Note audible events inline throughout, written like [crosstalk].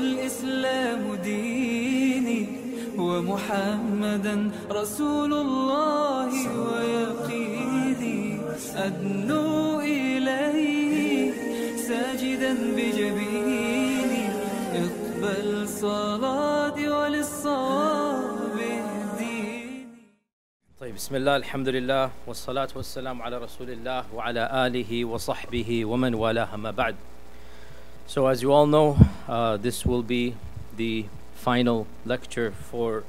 والإسلام ديني ومحمدا رسول الله ويقيني. أدنو إليه ساجدا بجبيني. اقبل صلاتي وللصواب طيب بسم الله الحمد لله والصلاة والسلام على رسول الله وعلى آله وصحبه ومن والاه. ما بعد So as you all know, uh, this will be the final lecture for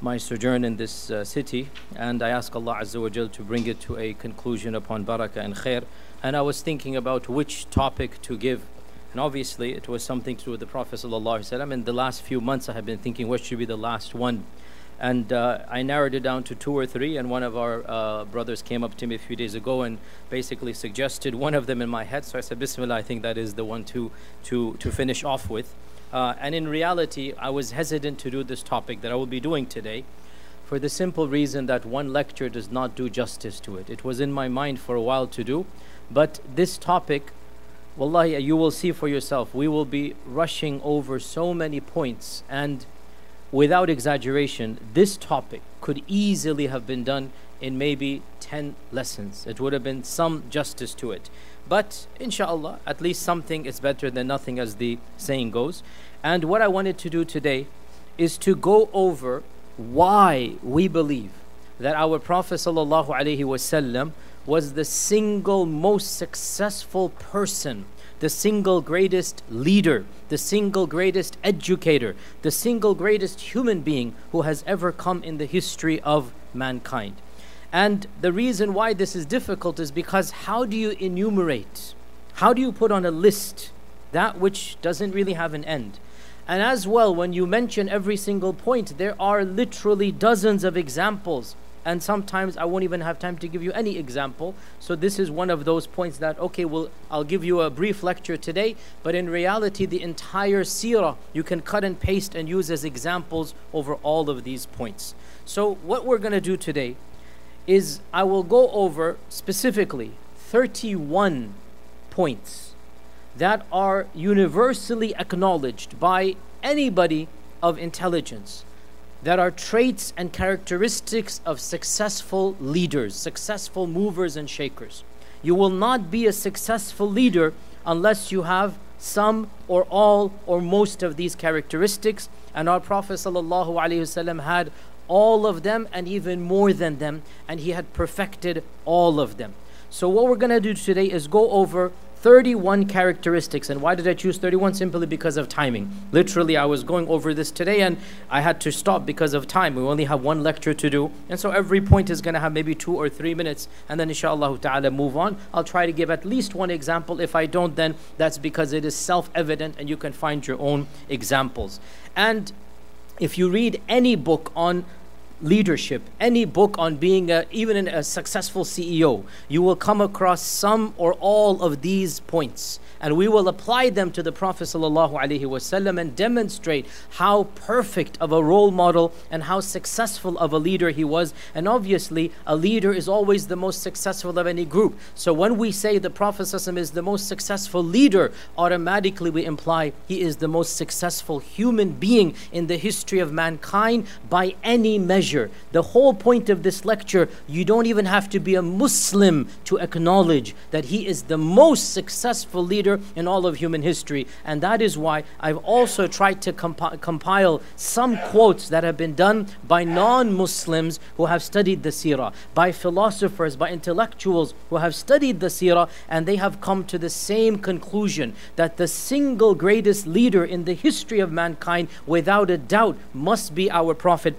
my sojourn in this uh, city and I ask Allah Azza wa Jal to bring it to a conclusion upon barakah and khair. And I was thinking about which topic to give. And obviously it was something to do with the Prophet Sallallahu Alaihi Wasallam. In the last few months I have been thinking what should be the last one and uh, I narrowed it down to two or three. And one of our uh, brothers came up to me a few days ago and basically suggested one of them in my head. So I said, Bismillah, I think that is the one to to to finish off with. Uh, and in reality, I was hesitant to do this topic that I will be doing today, for the simple reason that one lecture does not do justice to it. It was in my mind for a while to do, but this topic. Wallahi, you will see for yourself. We will be rushing over so many points, and without exaggeration, this topic could easily have been done in maybe 10 lessons. It would have been some justice to it. But inshallah, at least something is better than nothing, as the saying goes. And what I wanted to do today is to go over why we believe that our Prophet was the single most successful person the single greatest leader, the single greatest educator, the single greatest human being who has ever come in the history of mankind. And the reason why this is difficult is because how do you enumerate? How do you put on a list that which doesn't really have an end? And as well, when you mention every single point, there are literally dozens of examples and sometimes I won't even have time to give you any example. So this is one of those points that okay, well I'll give you a brief lecture today, but in reality the entire seerah you can cut and paste and use as examples over all of these points. So what we're going to do today is I will go over specifically 31 points that are universally acknowledged by anybody of intelligence that are traits and characteristics of successful leaders, successful movers and shakers. You will not be a successful leader unless you have some or all or most of these characteristics. And our Prophet ﷺ had all of them and even more than them, and he had perfected all of them. So, what we're going to do today is go over 31 characteristics. And why did I choose 31? Simply because of timing. Literally, I was going over this today and I had to stop because of time. We only have one lecture to do. And so every point is going to have maybe two or three minutes. And then, inshallah ta'ala, move on. I'll try to give at least one example. If I don't, then that's because it is self evident and you can find your own examples. And if you read any book on leadership, any book on being a, even a successful CEO, you will come across some or all of these points. And we will apply them to the Prophet ﷺ and demonstrate how perfect of a role model and how successful of a leader he was. And obviously, a leader is always the most successful of any group. So when we say the Prophet ﷺ is the most successful leader, automatically we imply he is the most successful human being in the history of mankind by any measure. The whole point of this lecture, you don't even have to be a Muslim to acknowledge that he is the most successful leader in all of human history. And that is why I've also tried to compi- compile some quotes that have been done by non Muslims who have studied the seerah, by philosophers, by intellectuals who have studied the seerah, and they have come to the same conclusion that the single greatest leader in the history of mankind, without a doubt, must be our Prophet.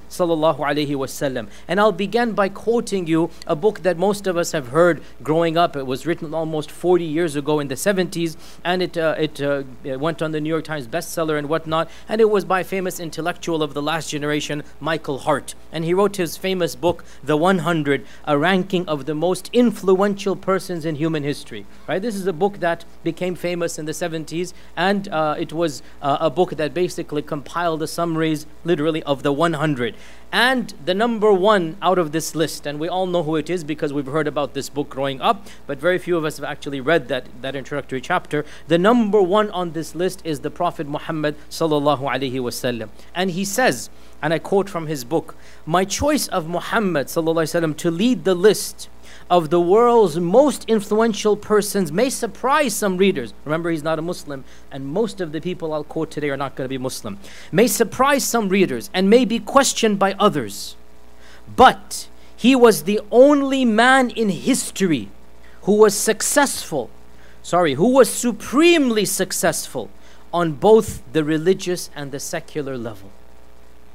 And I'll begin by quoting you a book that most of us have heard growing up. It was written almost 40 years ago in the 70s and it, uh, it, uh, it went on the New York Times bestseller and whatnot. And it was by famous intellectual of the last generation, Michael Hart. And he wrote his famous book, The 100, a ranking of the most influential persons in human history. Right? This is a book that became famous in the 70s, and uh, it was uh, a book that basically compiled the summaries, literally, of the 100. And the number one out of this list, and we all know who it is because we've heard about this book growing up, but very few of us have actually read that, that introductory chapter chapter, the number one on this list is the Prophet Muhammad sallallahu alaihi wasallam. And he says, and I quote from his book, "My choice of Muhammad sallallahu alaihi wasallam to lead the list of the world's most influential persons may surprise some readers. Remember, he's not a Muslim, and most of the people I'll quote today are not going to be Muslim. May surprise some readers and may be questioned by others. But he was the only man in history who was successful, sorry, who was supremely successful on both the religious and the secular level.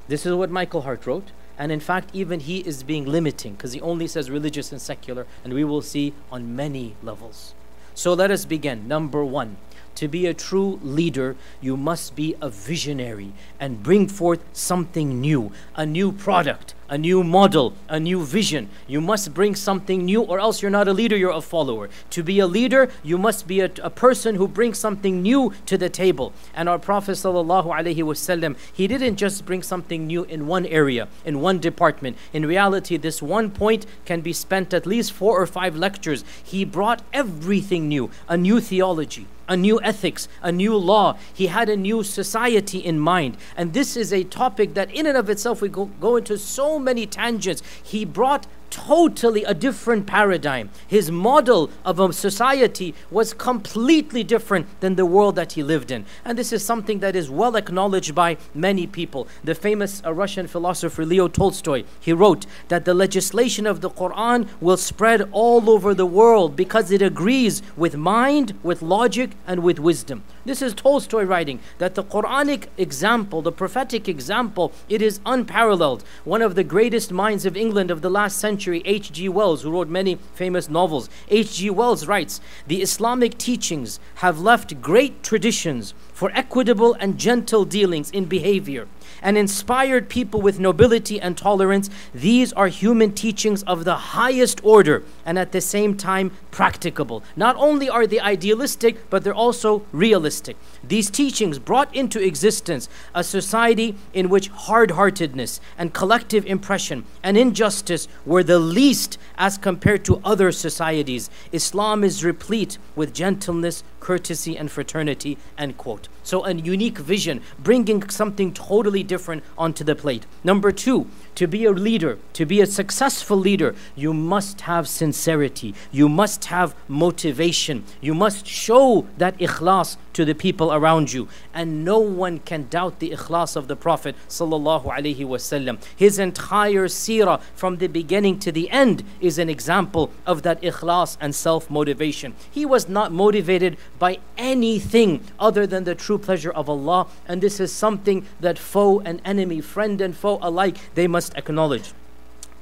This is what Michael Hart wrote. And in fact, even he is being limiting because he only says religious and secular, and we will see on many levels. So let us begin. Number one, to be a true leader, you must be a visionary and bring forth something new, a new product, a new model, a new vision. You must bring something new, or else you're not a leader, you're a follower. To be a leader, you must be a, a person who brings something new to the table. And our Prophet ﷺ, he didn't just bring something new in one area, in one department. In reality, this one point can be spent at least four or five lectures. He brought everything new, a new theology a new ethics, a new law. He had a new society in mind. And this is a topic that, in and of itself, we go, go into so many tangents. He brought totally a different paradigm. His model of a society was completely different than the world that he lived in. And this is something that is well acknowledged by many people. The famous uh, Russian philosopher Leo Tolstoy, he wrote that the legislation of the Quran will spread all over the world because it agrees with mind, with logic, and with wisdom. This is Tolstoy writing that the Quranic example, the prophetic example, it is unparalleled. One of the greatest minds of England of the last century, H.G. Wells, who wrote many famous novels, H.G. Wells writes The Islamic teachings have left great traditions for equitable and gentle dealings in behavior and inspired people with nobility and tolerance. These are human teachings of the highest order and at the same time practicable. Not only are they idealistic, but they're also realistic. These teachings brought into existence a society in which hard heartedness and collective impression and injustice were the least as compared to other societies. Islam is replete with gentleness, courtesy, and fraternity. End quote. So, a unique vision, bringing something totally different onto the plate. Number two, to be a leader, to be a successful leader, you must have sincerity. You must have motivation. You must show that ikhlas to the people around you. And no one can doubt the ikhlas of the Prophet wasallam. His entire seerah from the beginning to the end is an example of that ikhlas and self-motivation. He was not motivated by anything other than the true pleasure of Allah. And this is something that foe and enemy, friend and foe alike, they must must acknowledge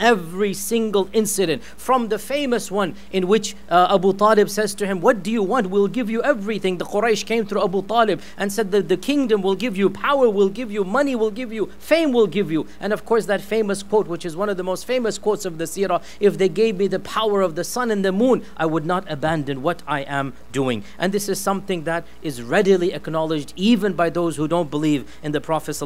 every single incident from the famous one in which uh, Abu Talib says to him what do you want? We'll give you everything. The Quraysh came through Abu Talib and said that the kingdom will give you power will give you money will give you fame will give you. And of course that famous quote which is one of the most famous quotes of the seerah if they gave me the power of the sun and the moon I would not abandon what I am doing. And this is something that is readily acknowledged even by those who don't believe in the Prophet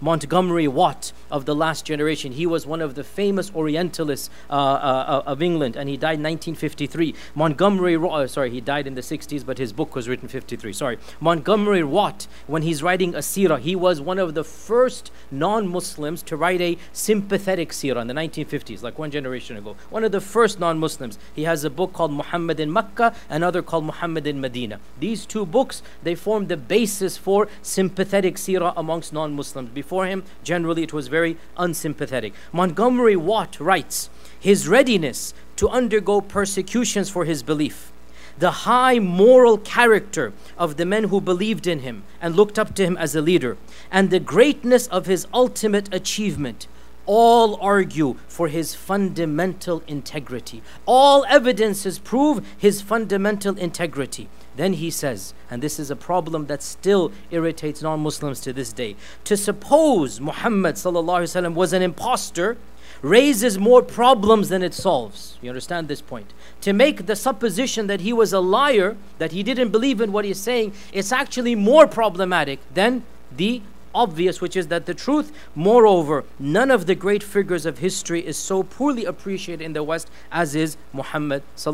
Montgomery Watt of the last generation he was was one of the famous Orientalists uh, uh, of England, and he died in 1953. Montgomery, uh, sorry, he died in the 60s, but his book was written 53. Sorry, Montgomery Watt, when he's writing a seerah, he was one of the first non-Muslims to write a sympathetic seerah in the 1950s, like one generation ago. One of the first non-Muslims. He has a book called Muhammad in Mecca, another called Muhammad in Medina. These two books they form the basis for sympathetic seerah amongst non-Muslims. Before him, generally it was very unsympathetic. Montgomery Watt writes his readiness to undergo persecutions for his belief, the high moral character of the men who believed in him and looked up to him as a leader, and the greatness of his ultimate achievement all argue for his fundamental integrity. All evidences prove his fundamental integrity. Then he says, and this is a problem that still irritates non Muslims to this day to suppose Muhammad was an impostor raises more problems than it solves. You understand this point? To make the supposition that he was a liar, that he didn't believe in what he's saying, it's actually more problematic than the obvious, which is that the truth, moreover, none of the great figures of history is so poorly appreciated in the West as is Muhammad. So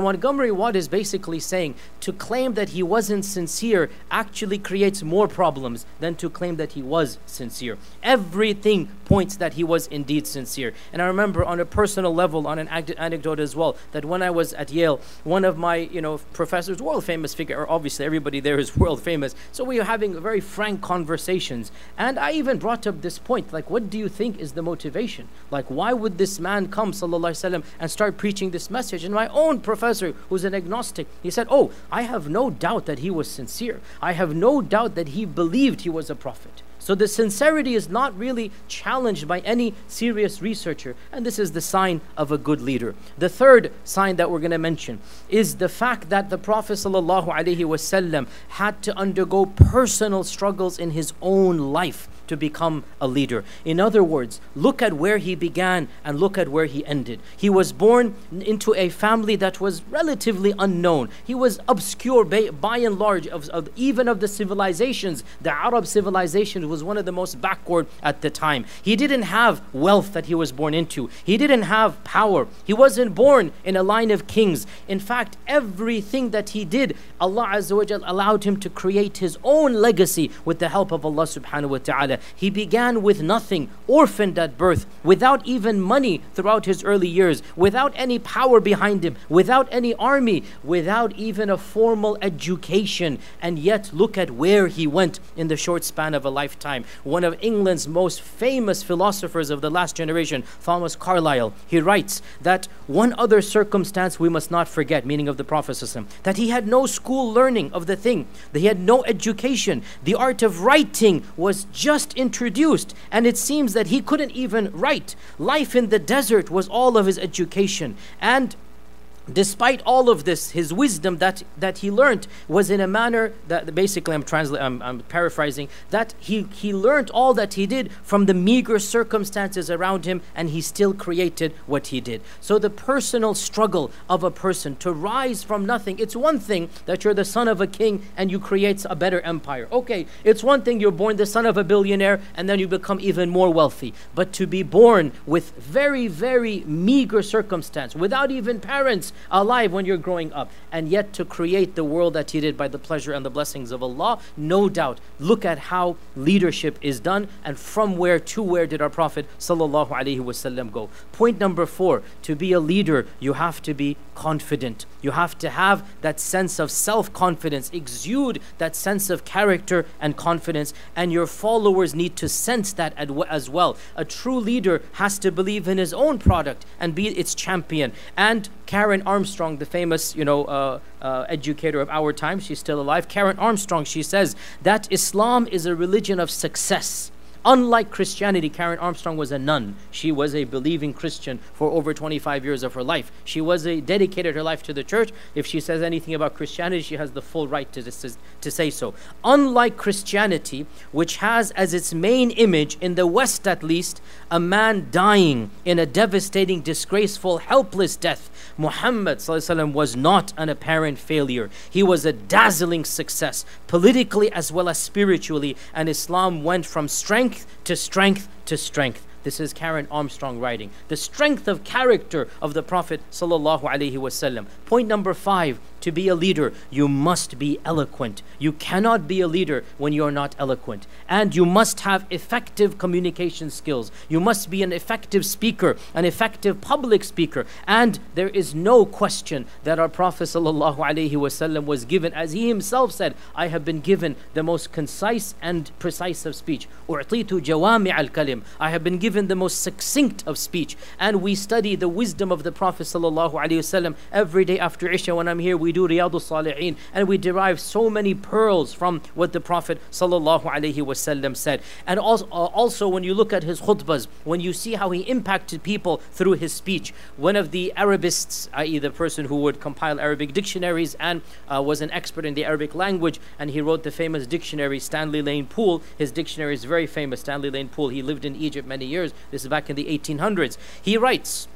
Montgomery Watt is basically saying to claim that he wasn't sincere actually creates more problems than to claim that he was sincere. Everything points that he was indeed sincere. And I remember on a personal level, on an anecdote as well, that when I was at Yale, one of my you know professors, world famous figure, obviously everybody there is [laughs] world famous. So we were having very frank conversations, and I even brought up this point, like, what do you think is the motivation? Like, why would this man come, sallallahu alaihi wasallam, and start preaching this message? And my own professor, who's an agnostic, he said, "Oh, I have no doubt that he was sincere. I have no doubt that he believed he was a prophet." So the sincerity is not really challenged by any serious researcher, and this is the sign of a good leader. The third sign that we're going to mention is the fact that the Prophet ﷺ had to undergo personal struggles in his own life to become a leader. In other words, look at where he began and look at where he ended. He was born into a family that was relatively unknown. He was obscure by, by and large of, of, even of the civilizations. The Arab civilization was one of the most backward at the time. He didn't have wealth that he was born into. He didn't have power. He wasn't born in a line of kings. In fact, everything that he did, Allah Azza wa allowed him to create his own legacy with the help of Allah subhanahu wa ta'ala. He began with nothing, orphaned at birth, without even money throughout his early years, without any power behind him, without any army, without even a formal education. And yet, look at where he went in the short span of a lifetime. One of England's most famous philosophers of the last generation, Thomas Carlyle, he writes that one other circumstance we must not forget, meaning of the Prophet, that he had no school learning of the thing, that he had no education. The art of writing was just just introduced, and it seems that he couldn't even write. Life in the desert was all of his education. And despite all of this his wisdom that that he learned was in a manner that basically i'm translating I'm, I'm, paraphrasing that he he learned all that he did from the meager circumstances around him and he still created what he did. So the personal struggle of a person to rise from nothing it's one thing that you're the son of a king and you create a better empire. Okay it's one thing you're born the son of a billionaire and then you become even more wealthy. But to be born with very very meager circumstance without even parents alive when you're growing up, and yet to create the world that He did by the pleasure and the blessings of Allah, no doubt. Look at how leadership is done, and from where to where did our Prophet go. Point number four to be a leader, you have to be confident. You have to have that sense of self confidence, exude that sense of character and confidence, and your followers need to sense that as well. A true leader has to believe in his own product and be its champion. And Karen Armstrong, the famous, you know, uh, uh, educator of our time, she's still alive. Karen Armstrong, she says that Islam is a religion of success Unlike Christianity, Karen Armstrong was a nun. She was a believing Christian for over 25 years of her life. She was a dedicated her life to the church. If she says anything about Christianity, she has the full right to, to say so. Unlike Christianity, which has as its main image, in the West at least, a man dying in a devastating, disgraceful, helpless death, Muhammad was not an apparent failure. He was a dazzling success, politically as well as spiritually, and Islam went from strength to strength to strength. This is Karen Armstrong writing. The strength of character of the Prophet sallallahu alaihi wasallam. Point number five to be a leader, you must be eloquent. You cannot be a leader when you're not eloquent. And you must have effective communication skills. You must be an effective speaker, an effective public speaker. And there is no question that our Prophet ﷺ was given, as he himself said, I have been given the most concise and precise of speech. Utitu jawami al-kalim. I have been given the most succinct of speech. And we study the wisdom of the Prophet ﷺ every day after Isha when I'm here. We do Riyadus Salihin and we derive so many pearls from what the Prophet ﷺ said. And also, uh, also, when you look at his khutbahs, when you see how he impacted people through his speech, one of the Arabists, i.e., the person who would compile Arabic dictionaries and uh, was an expert in the Arabic language, and he wrote the famous dictionary, Stanley Lane Poole. His dictionary is very famous, Stanley Lane Poole. He lived in Egypt many years. This is back in the 1800s. He writes,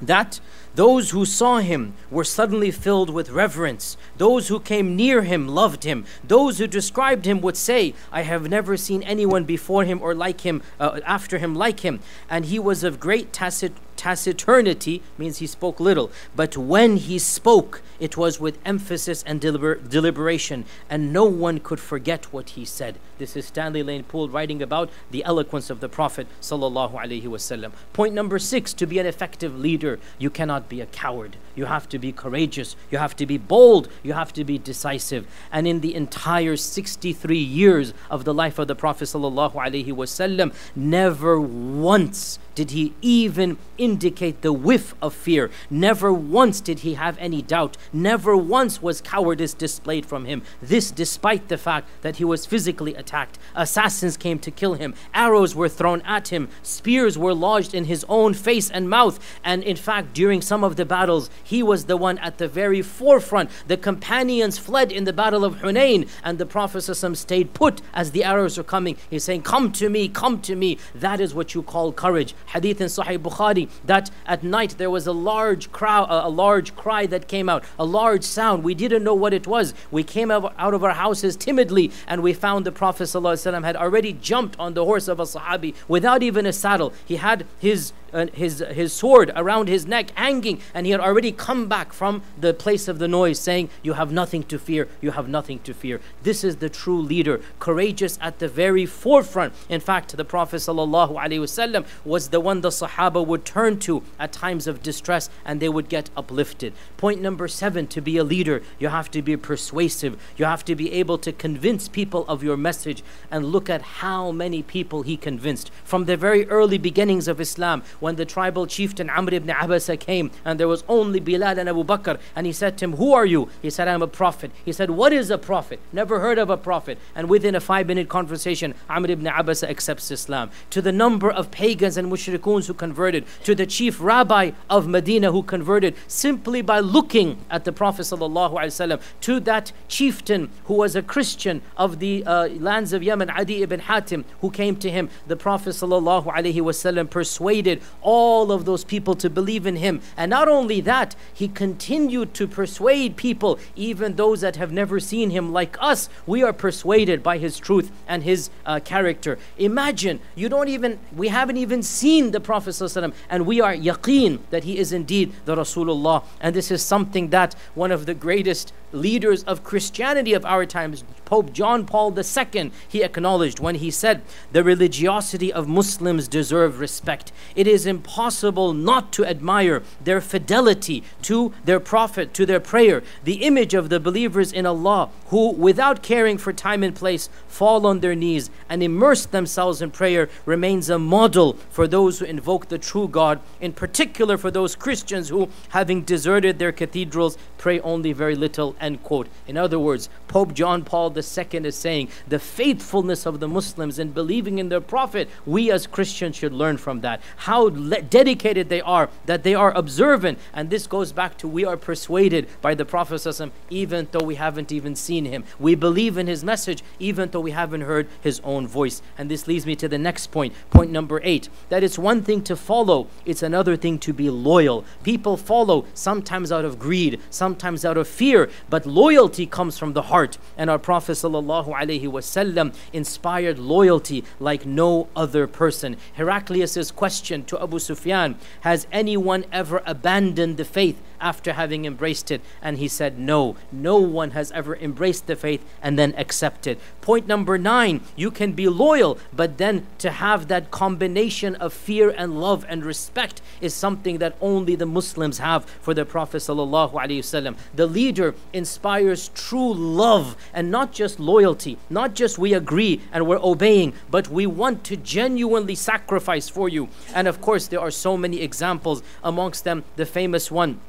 that Those who saw him were suddenly filled with reverence. Those who came near him loved him. Those who described him would say, I have never seen anyone before him or like him, uh, after him like him. And he was of great tacit taciturnity means he spoke little but when he spoke it was with emphasis and deliber- deliberation and no one could forget what he said this is stanley lane poole writing about the eloquence of the prophet point number 6 to be an effective leader you cannot be a coward. You have to be courageous. You have to be bold. You have to be decisive. And in the entire 63 years of the life of the prophet sallallahu alaihi wasallam never once did he even indicate the whiff of fear. Never once did he have any doubt. Never once was cowardice displayed from him. This despite the fact that he was physically attacked. Assassins came to kill him. Arrows were thrown at him. Spears were lodged in his own face and mouth. And in fact, during some of the battles, he was the one at the very forefront. The companions fled in the battle of Hunain, and the Prophet stayed put as the arrows were coming. He's saying, Come to me, come to me. That is what you call courage hadith in Sahih Bukhari that at night there was a large crowd, a large cry that came out, a large sound. We didn't know what it was. We came out of our houses timidly and we found the Prophet ﷺ had already jumped on the horse of a Sahabi without even a saddle. He had his uh, his, his sword around his neck hanging, and he had already come back from the place of the noise, saying, You have nothing to fear, you have nothing to fear. This is the true leader, courageous at the very forefront. In fact, the Prophet ﷺ was the one the Sahaba would turn to at times of distress and they would get uplifted. Point number seven to be a leader, you have to be persuasive, you have to be able to convince people of your message. And look at how many people he convinced. From the very early beginnings of Islam, when the tribal chieftain Amr ibn Abasa came and there was only Bilal and Abu Bakr and he said to him, Who are you? He said, I'm a prophet. He said, What is a prophet? Never heard of a prophet. And within a five minute conversation, Amr ibn Abasa accepts Islam. To the number of pagans and mushrikuns who converted, to the chief rabbi of Medina who converted simply by looking at the Prophet ﷺ, to that chieftain who was a Christian of the uh, lands of Yemen, Adi ibn Hatim, who came to him. The Prophet ﷺ persuaded all of those people to believe in him. And not only that, he continued to persuade people, even those that have never seen him like us. We are persuaded by his truth and his uh, character. Imagine, you don't even, we haven't even seen the Prophet ﷺ, and we are yaqeen that he is indeed the Rasulullah. And this is something that one of the greatest leaders of Christianity of our times, Pope John Paul II, he acknowledged when he said, The religiosity of Muslims deserve respect. It is impossible not to admire their fidelity to their Prophet, to their prayer, the image of the believers in Allah who, without caring for time and place, fall on their knees and immerse themselves in prayer remains a model for those who invoke the true God, in particular for those Christians who, having deserted their cathedrals, pray only very little End quote. In other words, Pope John Paul II is saying the faithfulness of the Muslims in believing in their Prophet, we as Christians should learn from that. How dedicated they are, that they are observant. And this goes back to we are persuaded by the Prophet even though we haven't even seen him. We believe in his message even though we haven't heard his own voice. And this leads me to the next point, point number eight, that it's one thing to follow, it's another thing to be loyal. People follow sometimes out of greed, sometimes out of fear, but loyalty comes from the heart. And our Prophet ﷺ inspired loyalty like no other person. Heraclius' question to Abu Sufyan Has anyone ever abandoned the faith after having embraced it? And he said, No, no one has ever embraced the faith and then accepted. Point number nine you can be loyal, but then to have that combination of fear and love and respect is something that only the Muslims have for the Prophet. The leader inspires true love and not just loyalty, not just we agree and we're obeying, but we want to genuinely sacrifice for you. And of course, there are so many examples, amongst them, the famous one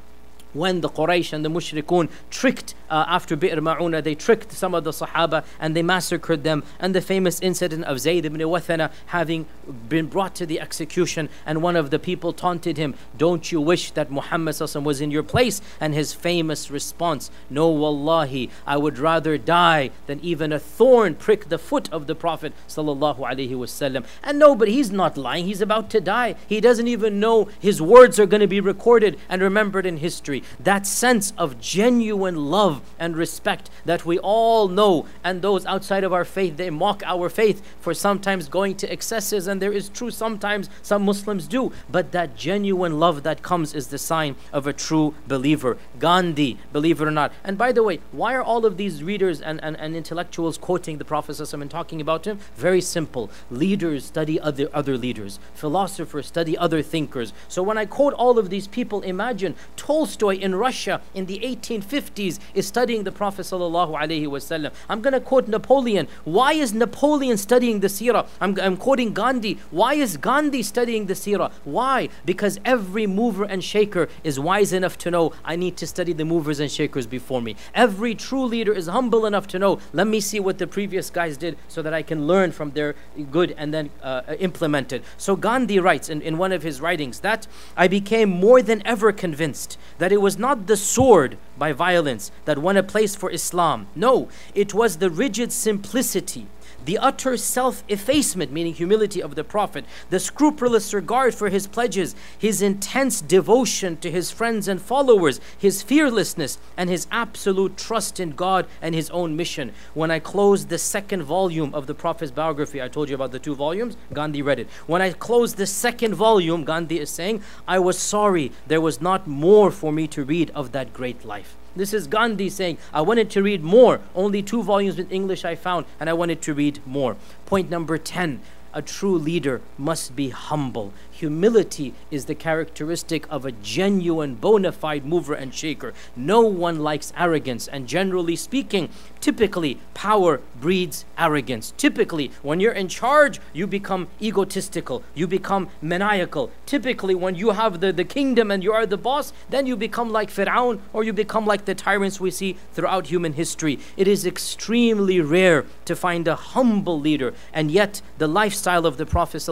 when the Quraysh and the Mushrikun tricked uh, after Bi'r Ma'una, they tricked some of the Sahaba and they massacred them. And the famous incident of Zayd ibn Wathana having been brought to the execution, and one of the people taunted him, Don't you wish that Muhammad was in your place? And his famous response, No, wallahi, I would rather die than even a thorn prick the foot of the Prophet. And no, but he's not lying, he's about to die. He doesn't even know his words are going to be recorded and remembered in history. That sense of genuine love and respect that we all know, and those outside of our faith, they mock our faith for sometimes going to excesses, and there is true sometimes some Muslims do, but that genuine love that comes is the sign of a true believer. Gandhi, believe it or not. And by the way, why are all of these readers and, and, and intellectuals quoting the Prophet and talking about him? Very simple. Leaders study other, other leaders, philosophers study other thinkers. So when I quote all of these people, imagine Tolstoy in Russia in the 1850s is studying the Prophet sallallahu alaihi wasallam. I'm going to quote Napoleon. Why is Napoleon studying the seerah? I'm, I'm quoting Gandhi. Why is Gandhi studying the seerah? Why? Because every mover and shaker is wise enough to know I need to study the movers and shakers before me. Every true leader is humble enough to know let me see what the previous guys did so that I can learn from their good and then uh, implement it. So Gandhi writes in, in one of his writings that I became more than ever convinced that it was not the sword by violence that won a place for Islam. No, it was the rigid simplicity the utter self effacement, meaning humility of the Prophet, the scrupulous regard for his pledges, his intense devotion to his friends and followers, his fearlessness, and his absolute trust in God and his own mission. When I closed the second volume of the Prophet's biography, I told you about the two volumes, Gandhi read it. When I closed the second volume, Gandhi is saying, I was sorry there was not more for me to read of that great life. This is Gandhi saying, I wanted to read more. Only two volumes in English I found, and I wanted to read more. Point number 10 a true leader must be humble. Humility is the characteristic of a genuine, bona fide mover and shaker. No one likes arrogance, and generally speaking, typically power breeds arrogance. Typically, when you're in charge, you become egotistical, you become maniacal. Typically, when you have the, the kingdom and you are the boss, then you become like Fir'aun or you become like the tyrants we see throughout human history. It is extremely rare to find a humble leader, and yet the lifestyle of the Prophet,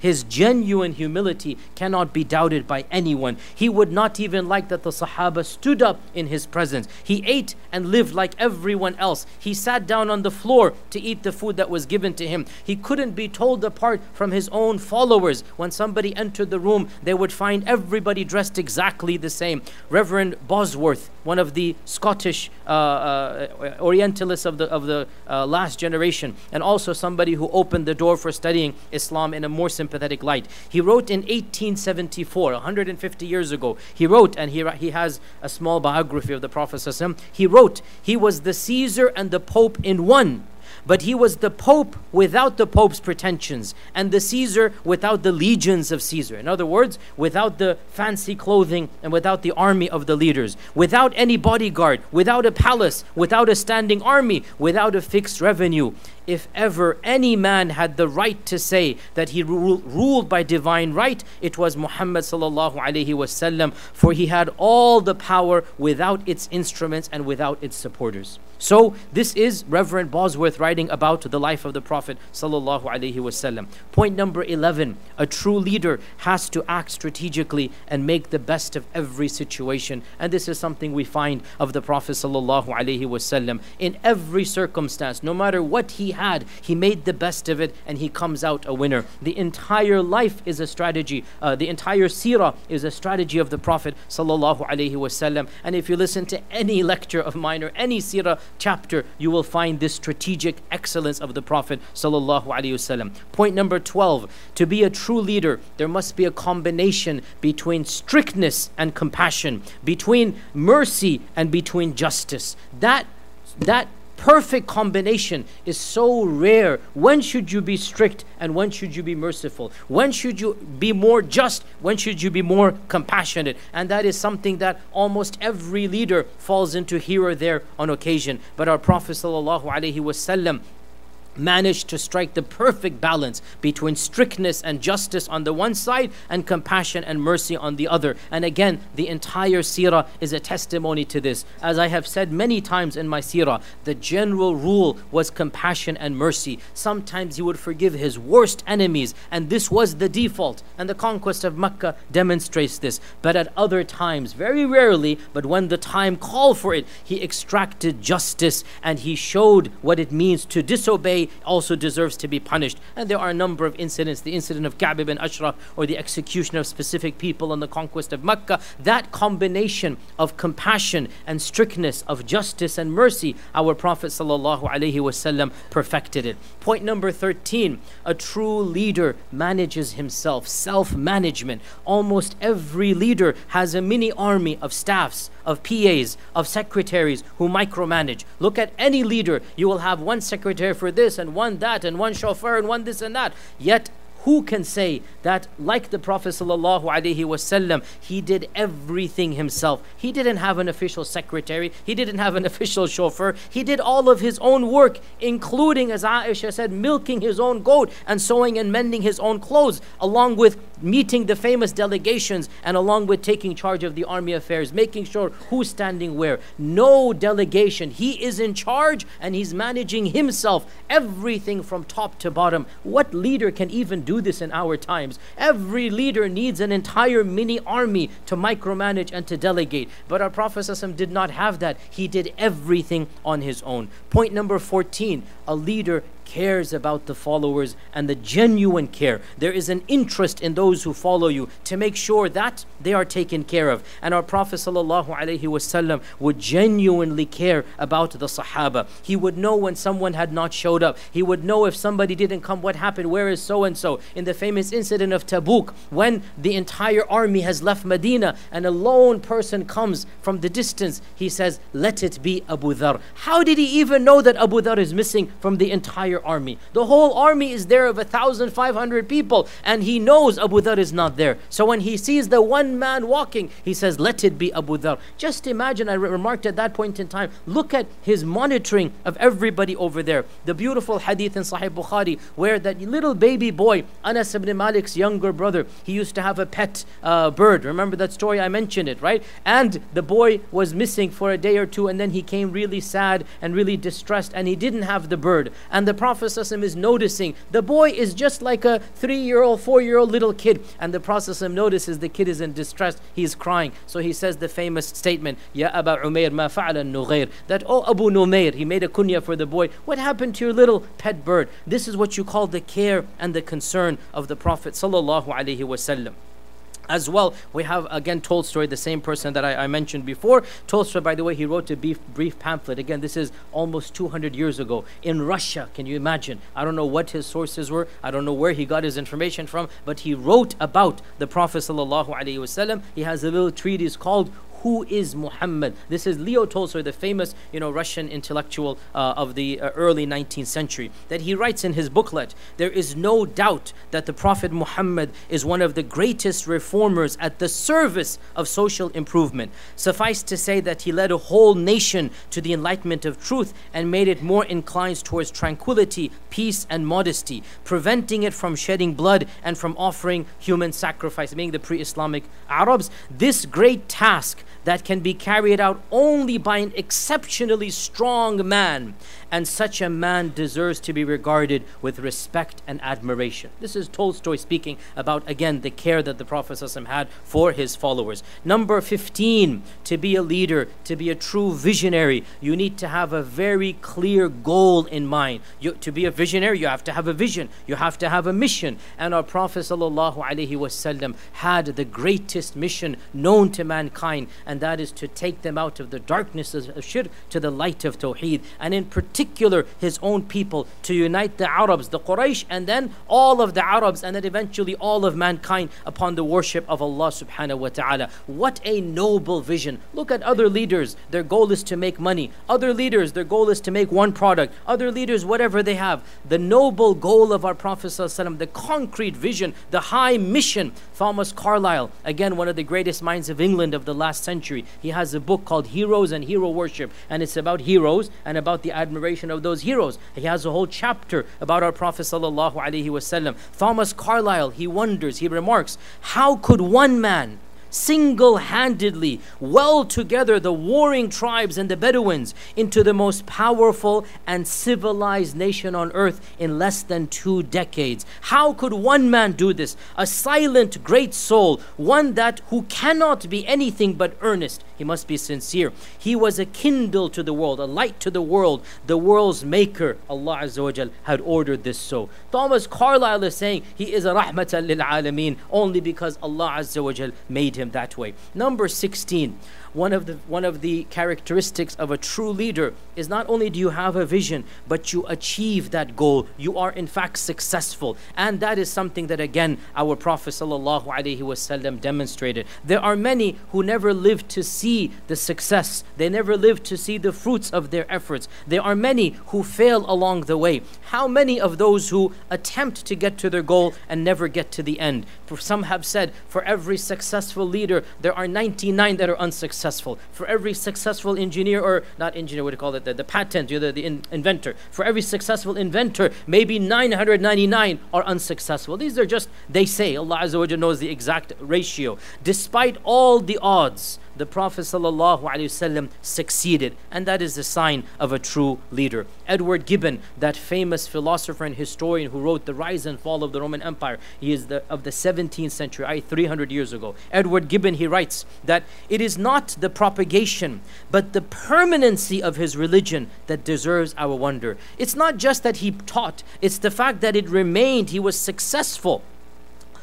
his his genuine humility cannot be doubted by anyone. He would not even like that the Sahaba stood up in his presence. He ate and lived like everyone else. He sat down on the floor to eat the food that was given to him. He couldn't be told apart from his own followers. When somebody entered the room, they would find everybody dressed exactly the same. Reverend Bosworth, one of the Scottish uh, uh, Orientalists of the, of the uh, last generation, and also somebody who opened the door for studying Islam in a more sympathetic light. He wrote in 1874, 150 years ago, he wrote, and he, he has a small biography of the Prophet. He wrote, He was the Caesar and the Pope in one. But he was the Pope without the Pope's pretensions, and the Caesar without the legions of Caesar. In other words, without the fancy clothing and without the army of the leaders, without any bodyguard, without a palace, without a standing army, without a fixed revenue if ever any man had the right to say that he ruled by divine right, it was Muhammad sallallahu alaihi wasallam, for he had all the power without its instruments and without its supporters. So this is Reverend Bosworth writing about the life of the Prophet sallallahu alaihi wasallam. Point number 11, a true leader has to act strategically and make the best of every situation. And this is something we find of the Prophet sallallahu alaihi wasallam in every circumstance, no matter what he had, he made the best of it and he comes out a winner. The entire life is a strategy. Uh, the entire seerah is a strategy of the Prophet. And if you listen to any lecture of mine or any seerah chapter, you will find this strategic excellence of the Prophet. Point number 12, to be a true leader, there must be a combination between strictness and compassion, between mercy and between justice. That that perfect combination is so rare. When should you be strict and when should you be merciful? When should you be more just? When should you be more compassionate? And that is something that almost every leader falls into here or there on occasion. But our Prophet ﷺ managed to strike the perfect balance between strictness and justice on the one side and compassion and mercy on the other. And again, the entire seerah is a testimony to this. As I have said many times in my seerah, the general rule was compassion and mercy. Sometimes he would forgive his worst enemies, and this was the default. And the conquest of Mecca demonstrates this. But at other times, very rarely, but when the time called for it, he extracted justice and he showed what it means to disobey also deserves to be punished. And there are a number of incidents the incident of Ka'b ibn Ashraf or the execution of specific people on the conquest of Mecca. That combination of compassion and strictness, of justice and mercy, our Prophet ﷺ perfected it. Point number 13 a true leader manages himself, self management. Almost every leader has a mini army of staffs of PAs, of secretaries who micromanage. Look at any leader, you will have one secretary for this and one that and one chauffeur and one this and that. Yet who can say that, like the Prophet sallallahu alaihi wasallam, he did everything himself? He didn't have an official secretary, he didn't have an [laughs] official chauffeur, he did all of his own work, including, as Aisha said, milking his own goat and sewing and mending his own clothes, along with meeting the famous delegations and along with taking charge of the army affairs, making sure who's standing where. No delegation. He is in charge and he's managing himself, everything from top to bottom. What leader can even do this in our times? Every leader needs an entire mini army to micromanage and to delegate. But our Prophet did not have that. He did everything on his own. Point number 14 a leader cares about the followers and the genuine care. There is an interest in those who follow you to make sure that they are taken care of. And our Prophet ﷺ would genuinely care about the Sahaba. He would know when someone had not showed up. He would know if somebody didn't come, what happened, where is so and so. In the famous incident of Tabuk, when the entire army has left Medina and a lone person comes from the distance, he says, Let it be Abu Dhar. How did he even know that Abu Dhar is missing from the entire entire army. The whole army is there of 1,500 people, and he knows Abu Dhar is not there. So when he sees the one man walking, he says, Let it be Abu Dhar. Just imagine, I remarked at that point in time, look at his monitoring of everybody over there. The beautiful hadith in Sahih Bukhari, where that little baby boy, Anas ibn Malik's younger brother, he used to have a pet uh, bird. Remember that story? I mentioned it, right? And the boy was missing for a day or two, and then he came really sad and really distressed, and he didn't have the bird. And the Prophet ﷺ is noticing the boy is just like a three year old, four year old little kid. And the Prophet ﷺ notices the kid is in distress, he is crying. So he says the famous statement, Ya Aba Umair, ma fa'ala nughair. That, oh Abu Umair, he made a kunya for the boy. What happened to your little pet bird? This is what you call the care and the concern of the Prophet. Sallallahu Alaihi Wasallam. As well, we have again Tolstoy, the same person that I, I, mentioned before. Tolstoy, by the way, he wrote a brief, brief pamphlet. Again, this is almost 200 years ago in Russia. Can you imagine? I don't know what his sources were. I don't know where he got his information from, but he wrote about the Prophet sallallahu alaihi wasallam. He has a little treatise called who is Muhammad? This is Leo Tolstoy, the famous, you know, Russian intellectual uh, of the uh, early 19th century, that he writes in his booklet, there is no doubt that the Prophet Muhammad is one of the greatest reformers at the service of social improvement. Suffice to say that he led a whole nation to the enlightenment of truth and made it more inclined towards tranquility, peace, and modesty, preventing it from shedding blood and from offering human sacrifice, meaning the pre-Islamic Arabs. This great task that can be carried out only by an exceptionally strong man and such a man deserves to be regarded with respect and admiration. This is Tolstoy speaking about, again, the care that the Prophet had for his followers. Number 15, to be a leader, to be a true visionary, you need to have a very clear goal in mind. You, to be a visionary, you have to have a vision, you have to have a mission. And our Prophet ﷺ had the greatest mission known to mankind, and that is to take them out of the darkness of shirk to the light of Tawheed. And in particular, particular his own people to unite the Arabs, the Quraysh, and then all of the Arabs, and then eventually all of mankind upon the worship of Allah subhanahu wa ta'ala. What a noble vision. Look at other leaders, their goal is to make money. Other leaders, their goal is to make one product. Other leaders, whatever they have. The noble goal of our Prophet, the concrete vision, the high mission. Thomas Carlyle, again, one of the greatest minds of England of the last century, he has a book called Heroes and Hero Worship, and it's about heroes and about the admiration generation of those heroes. He has a whole chapter about our Prophet sallallahu alaihi wasallam. Thomas Carlyle, he wonders, he remarks, how could one man single handedly weld together the warring tribes and the Bedouins into the most powerful and civilized nation on earth in less than two decades. How could one man do this? A silent, great soul, one that who cannot be anything but earnest. He must be sincere. He was a kindle to the world, a light to the world. The world's maker, Allah Azza wa Jal, had ordered this so. Thomas Carlyle is saying he is a rahmatan lil alameen only because Allah Azza wa Jal made him that way. Number 16 one of the one of the characteristics of a true leader is not only do you have a vision but you achieve that goal. You are in fact successful. And that is something that again our prophet sallallahu alaihi wasallam demonstrated. There are many who never lived to see the success. They never lived to see the fruits of their efforts. There are many who fail along the way how many of those who attempt to get to their goal and never get to the end for some have said for every successful leader there are 99 that are unsuccessful. For every successful engineer, or not engineer, what do you call it, the, the patent, you the, the in, inventor. For every successful inventor, maybe 999 are unsuccessful. These are just, they say, Allah Azza wa knows the exact ratio. Despite all the odds, the Prophet ﷺ succeeded, and that is the sign of a true leader. Edward Gibbon, that famous philosopher and historian who wrote The Rise and Fall of the Roman Empire, he is the, of the 17th century, I 300 years ago. Edward Gibbon, he writes that it is not the propagation, but the permanency of his religion that deserves our wonder. It's not just that he taught, it's the fact that it remained, he was successful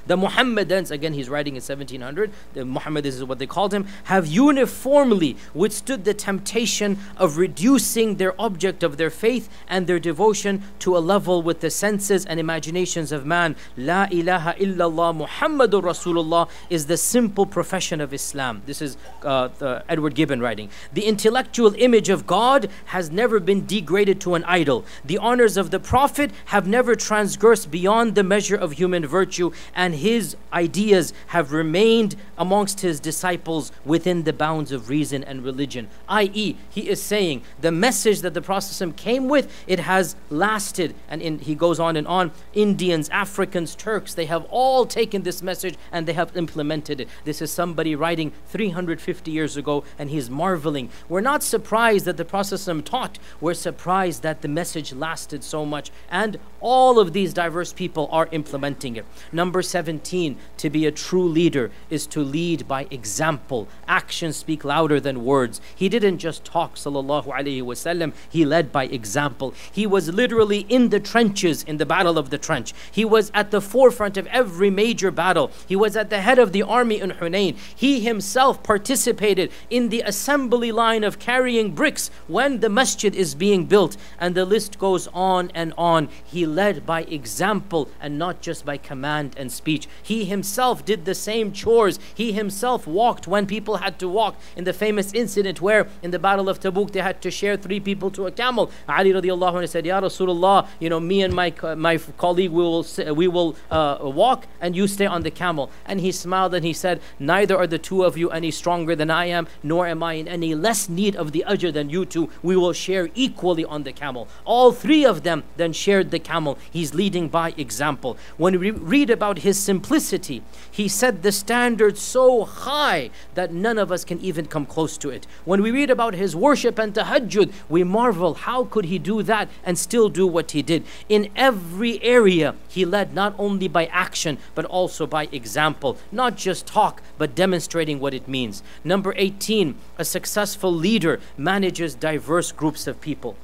the Muhammadans, again he's writing in 1700, the Muhammad is what they called him, have uniformly withstood the temptation of reducing their object of their faith and their devotion to a level with the senses and imaginations of man. La ilaha illallah Muhammadur Rasulullah is the simple profession of Islam. This is uh, Edward Gibbon writing. The intellectual image of God has never been degraded to an idol. The honors of the Prophet have never transgressed beyond the measure of human virtue and and his ideas have remained amongst his disciples within the bounds of reason and religion. I.e., he is saying the message that the Prophet came with, it has lasted. And in, he goes on and on. Indians, Africans, Turks, they have all taken this message and they have implemented it. This is somebody writing 350 years ago and he's marveling. We're not surprised that the Prophet taught, we're surprised that the message lasted so much. And all of these diverse people are implementing it. Number 17 to be a true leader is to lead by example. Actions speak louder than words. He didn't just talk, sallallahu alaihi wasallam, he led by example. He was literally in the trenches in the battle of the trench. He was at the forefront of every major battle. He was at the head of the army in Hunain. He himself participated in the assembly line of carrying bricks when the masjid is being built. And the list goes on and on. He led by example and not just by command and speech. He himself did the same chores. He himself walked when people had to walk. In the famous incident where in the Battle of Tabuk they had to share three people to a camel. Ali radiallahu anhu said, Ya Rasulullah, you know, me and my, my colleague, we will, we will uh, walk and you stay on the camel. And he smiled and he said, Neither are the two of you any stronger than I am, nor am I in any less need of the ajr than you two. We will share equally on the camel. All three of them then shared the camel. He's leading by example. When we read about his simplicity. He set the standard so high that none of us can even come close to it. When we read about his worship and tahajjud, we marvel how could he do that and still do what he did. In every area, he led not only by action but also by example, not just talk but demonstrating what it means. Number 18, a successful leader manages diverse groups of people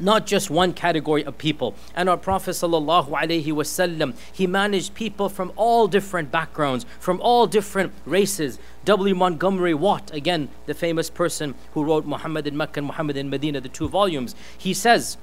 not just one category of people. And our Prophet wasallam, he managed people from all different backgrounds, from all different races. W. Montgomery Watt, again, the famous person who wrote Muhammad in Mecca and Muhammad in Medina, the two volumes, he says,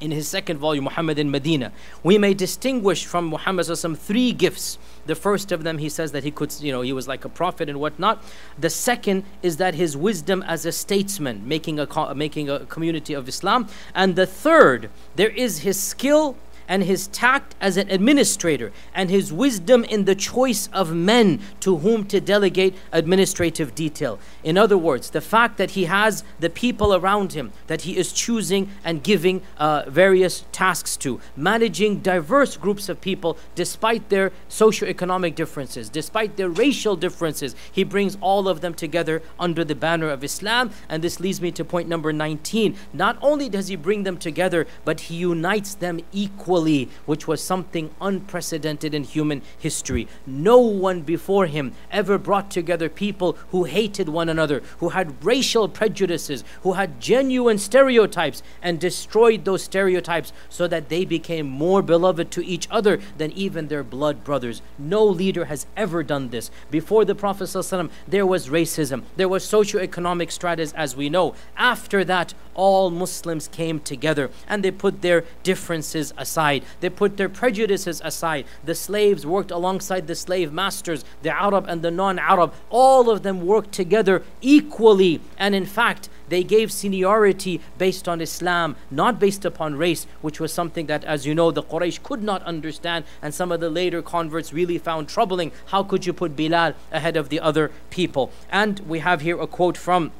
in his second volume, Muhammad in Medina, we may distinguish from Muhammad three gifts. The first of them, he says that he could, you know, he was like a prophet and whatnot. The second is that his wisdom as a statesman, making a making a community of Islam. And the third, there is his skill and his tact as an administrator, and his wisdom in the choice of men to whom to delegate administrative detail. In other words, the fact that he has the people around him that he is choosing and giving uh, various tasks to, managing diverse groups of people despite their socioeconomic differences, despite their racial differences, he brings all of them together under the banner of Islam. And this leads me to point number 19. Not only does he bring them together, but he unites them equally, which was something unprecedented in human history. No one before him ever brought together people who hated one another, who had racial prejudices, who had genuine stereotypes, and destroyed those stereotypes so that they became more beloved to each other than even their blood brothers. No leader has ever done this. Before the Prophet, ﷺ, there was racism, there was socioeconomic stratas, as we know. After that, all Muslims came together and they put their differences aside. They put their prejudices aside. The slaves worked alongside the slave masters, the Arab and the non Arab. All of them worked together equally. And in fact, they gave seniority based on Islam, not based upon race, which was something that, as you know, the Quraysh could not understand, and some of the later converts really found troubling. How could you put Bilal ahead of the other people? And we have here a quote from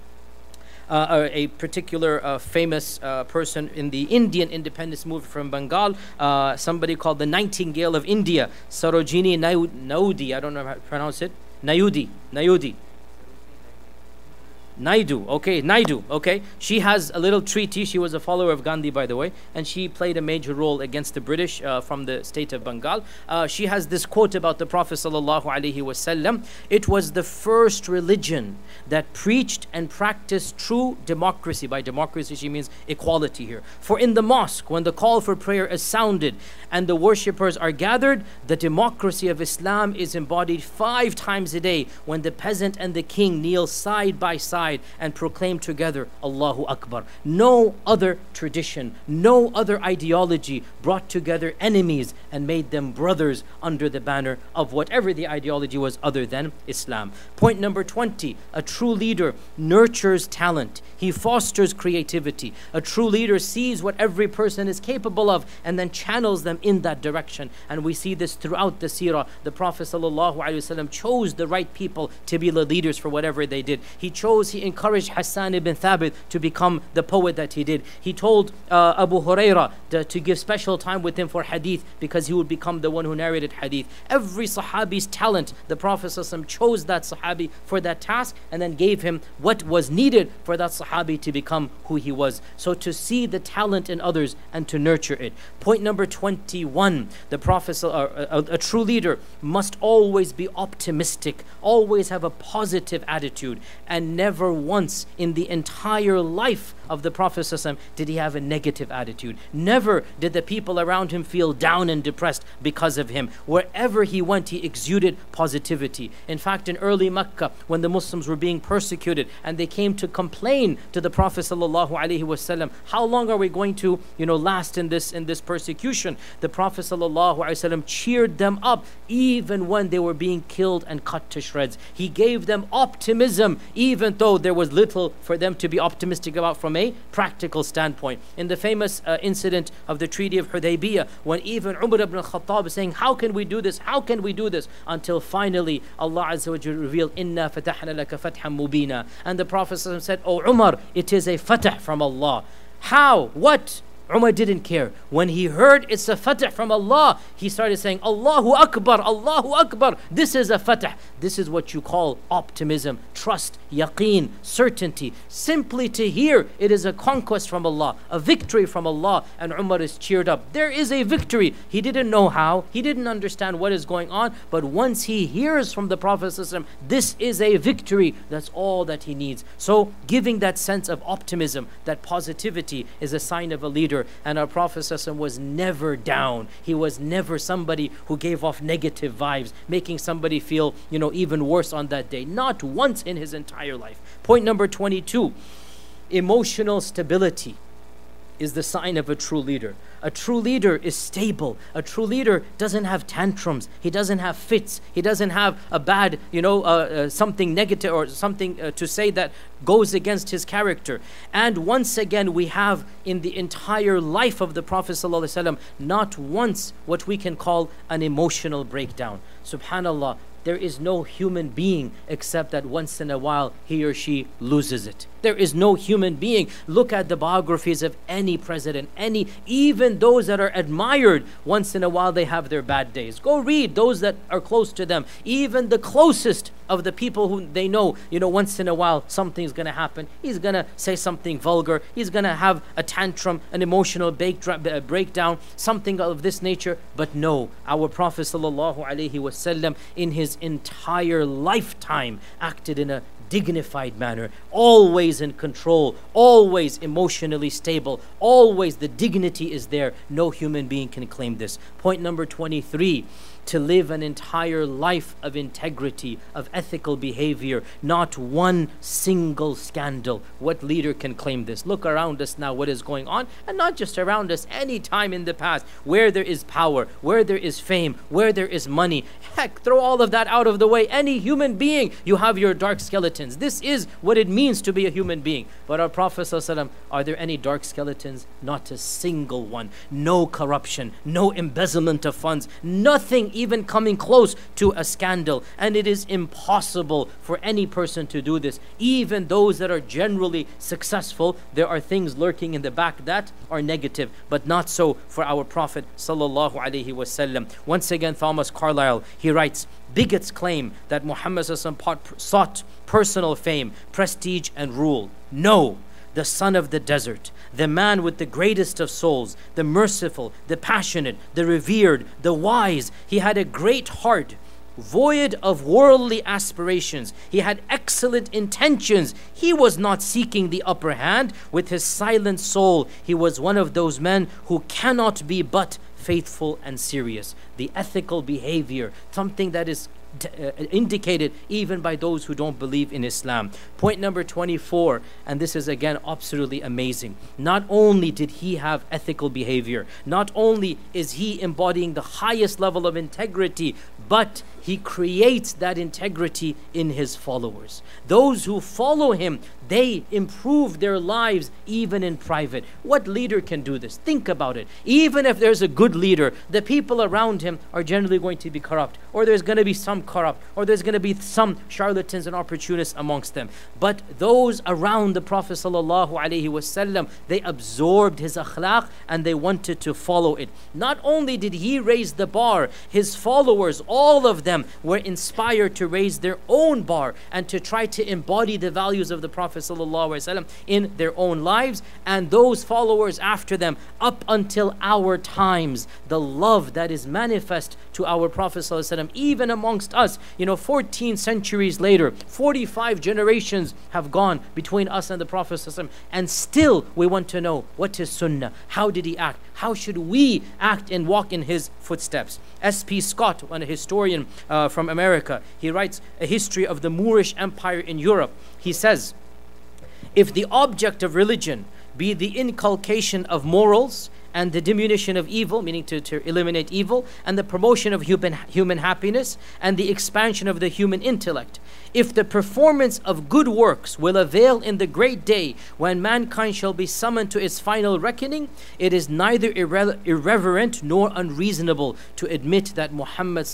uh, a particular uh, famous uh, person in the Indian independence movement from Bengal, uh, somebody called the Nightingale of India, Sarojini Naudi. I don't know how to pronounce it. Nayudi. Nayudi. Naidu, okay, Naidu, okay. She has a little treaty. She was a follower of Gandhi, by the way, and she played a major role against the British uh, from the state of Bengal. Uh, she has this quote about the Prophet sallallahu alaihi wasallam. It was the first religion that preached and practiced true democracy. By democracy, she means equality here. For in the mosque, when the call for prayer is sounded and the worshippers are gathered, the democracy of Islam is embodied five times a day when the peasant and the king kneel side by side and proclaim together Allahu Akbar. No other tradition, no other ideology brought together enemies and made them brothers under the banner of whatever the ideology was other than Islam. Point number 20 a true leader nurtures talent, he fosters creativity. A true leader sees what every person is capable of and then channels them in that direction. And we see this throughout the seerah. The Prophet ﷺ chose the right people to be the leaders for whatever they did. He chose, he encouraged Hassan ibn Thabit to become the poet that he did. He told uh, Abu Huraira to, give special time with him for hadith because he would become the one who narrated hadith. Every Sahabi's talent, the Prophet chose that Sahabi for that task and then gave him what was needed for that Sahabi to become who he was. So to see the talent in others and to nurture it. Point number 21 the Prophet, uh, a, a true leader, must always be optimistic, always have a positive attitude, and never once in the entire life of the Prophet did he have a negative attitude. Never did the people around him feel down and depressed because of him. Wherever he went, he exuded positivity. In fact, in early Mecca, when the Muslims were being persecuted and they came to complain to the Prophet how long are we going to, you know, last in this in this persecution? The Prophet cheered them up even when they were being killed and cut to shreds. He gave them optimism even though there was little for them to be optimistic about from a practical standpoint. In the famous uh, incident of the Treaty of Hudaybiyah, when even Umar ibn al-Khattab is saying, How can we do this? How can we do this? Until finally Allah Azza wa revealed, Inna fatahna laka mubina. And the Prophet said, Oh Umar, it is a fatah from Allah. How? What? Umar didn't care. When he heard it's a fatah from Allah, he started saying, Allahu Akbar, Allahu Akbar. This is a fatah. This is what you call optimism, trust, yaqeen, certainty. Simply to hear it is a conquest from Allah, a victory from Allah, and Umar is cheered up. There is a victory. He didn't know how, he didn't understand what is going on, but once he hears from the Prophet, this is a victory. That's all that he needs. So, giving that sense of optimism, that positivity, is a sign of a leader leader. And our Prophet was never down. He was never somebody who gave off negative vibes, making somebody feel, you know, even worse on that day. Not once in his entire life. Point number 22 emotional stability. Is the sign of a true leader. A true leader is stable. A true leader doesn't have tantrums. He doesn't have fits. He doesn't have a bad, you know, uh, uh, something negative or something uh, to say that goes against his character. And once again, we have in the entire life of the Prophet ﷺ not once what we can call an emotional breakdown. Subhanallah, there is no human being except that once in a while he or she loses it. There is no human being. Look at the biographies of any president, any, even those that are admired, once in a while they have their bad days. Go read those that are close to them. Even the closest of the people who they know, you know, once in a while something's going to happen. He's going to say something vulgar. He's going to have a tantrum, an emotional uh, breakdown, something of this nature. But no, our Prophet sallallahu alaihi wasallam in his entire lifetime acted in a dignified manner, always in control, always emotionally stable, always the dignity is there. No human being can claim this. Point number 23 to live an entire life of integrity, of ethical behavior, not one single scandal. What leader can claim this? Look around us now, what is going on, and not just around us, any time in the past, where there is power, where there is fame, where there is money. Heck, throw all of that out of the way. Any human being, you have your dark skeletons. This is what it means to be a human being. But our Prophet, ﷺ, are there any dark skeletons? Not a single one. No corruption, no embezzlement of funds, nothing even coming close to a scandal. And it is impossible for any person to do this. Even those that are generally successful, there are things lurking in the back that are negative, but not so for our Prophet. Once again, Thomas Carlyle he writes, bigots claim that Muhammad sought personal fame, prestige, and rule. No, the son of the desert, the man with the greatest of souls, the merciful, the passionate, the revered, the wise. He had a great heart, void of worldly aspirations. He had excellent intentions. He was not seeking the upper hand with his silent soul. He was one of those men who cannot be but faithful and serious. The ethical behavior, something that is Uh, indicated even by those who don't believe in Islam. Point number 24, and this is again absolutely amazing. Not only did he have ethical behavior, not only is he embodying the highest level of integrity, but he creates that integrity in his followers. Those who follow him, they improve their lives even in private. What leader can do this? Think about it. Even if there's a good leader, the people around him are generally going to be corrupt, or there's going to be some corrupt, or there's going to be some charlatans and opportunists amongst them. But those around the Prophet wasallam, they absorbed his akhlaq and they wanted to follow it. Not only did he raise the bar, his followers, all of them were inspired to raise their own bar and to try to embody the values of the Prophet ﷺ in their own lives and those followers after them up until our times. The love that is manifest to our Prophet ﷺ, even amongst us, you know, 14 centuries later, 45 generations have gone between us and the Prophet and still we want to know what is Sunnah, how did he act, how should we act and walk in his footsteps. S.P. Scott, a historian uh, from America, he writes a history of the Moorish Empire in Europe. He says, if the object of religion be the inculcation of morals and the diminution of evil, meaning to, to eliminate evil, and the promotion of human, human happiness and the expansion of the human intellect, if the performance of good works will avail in the great day when mankind shall be summoned to its final reckoning, it is neither irre- irreverent nor unreasonable to admit that Muhammad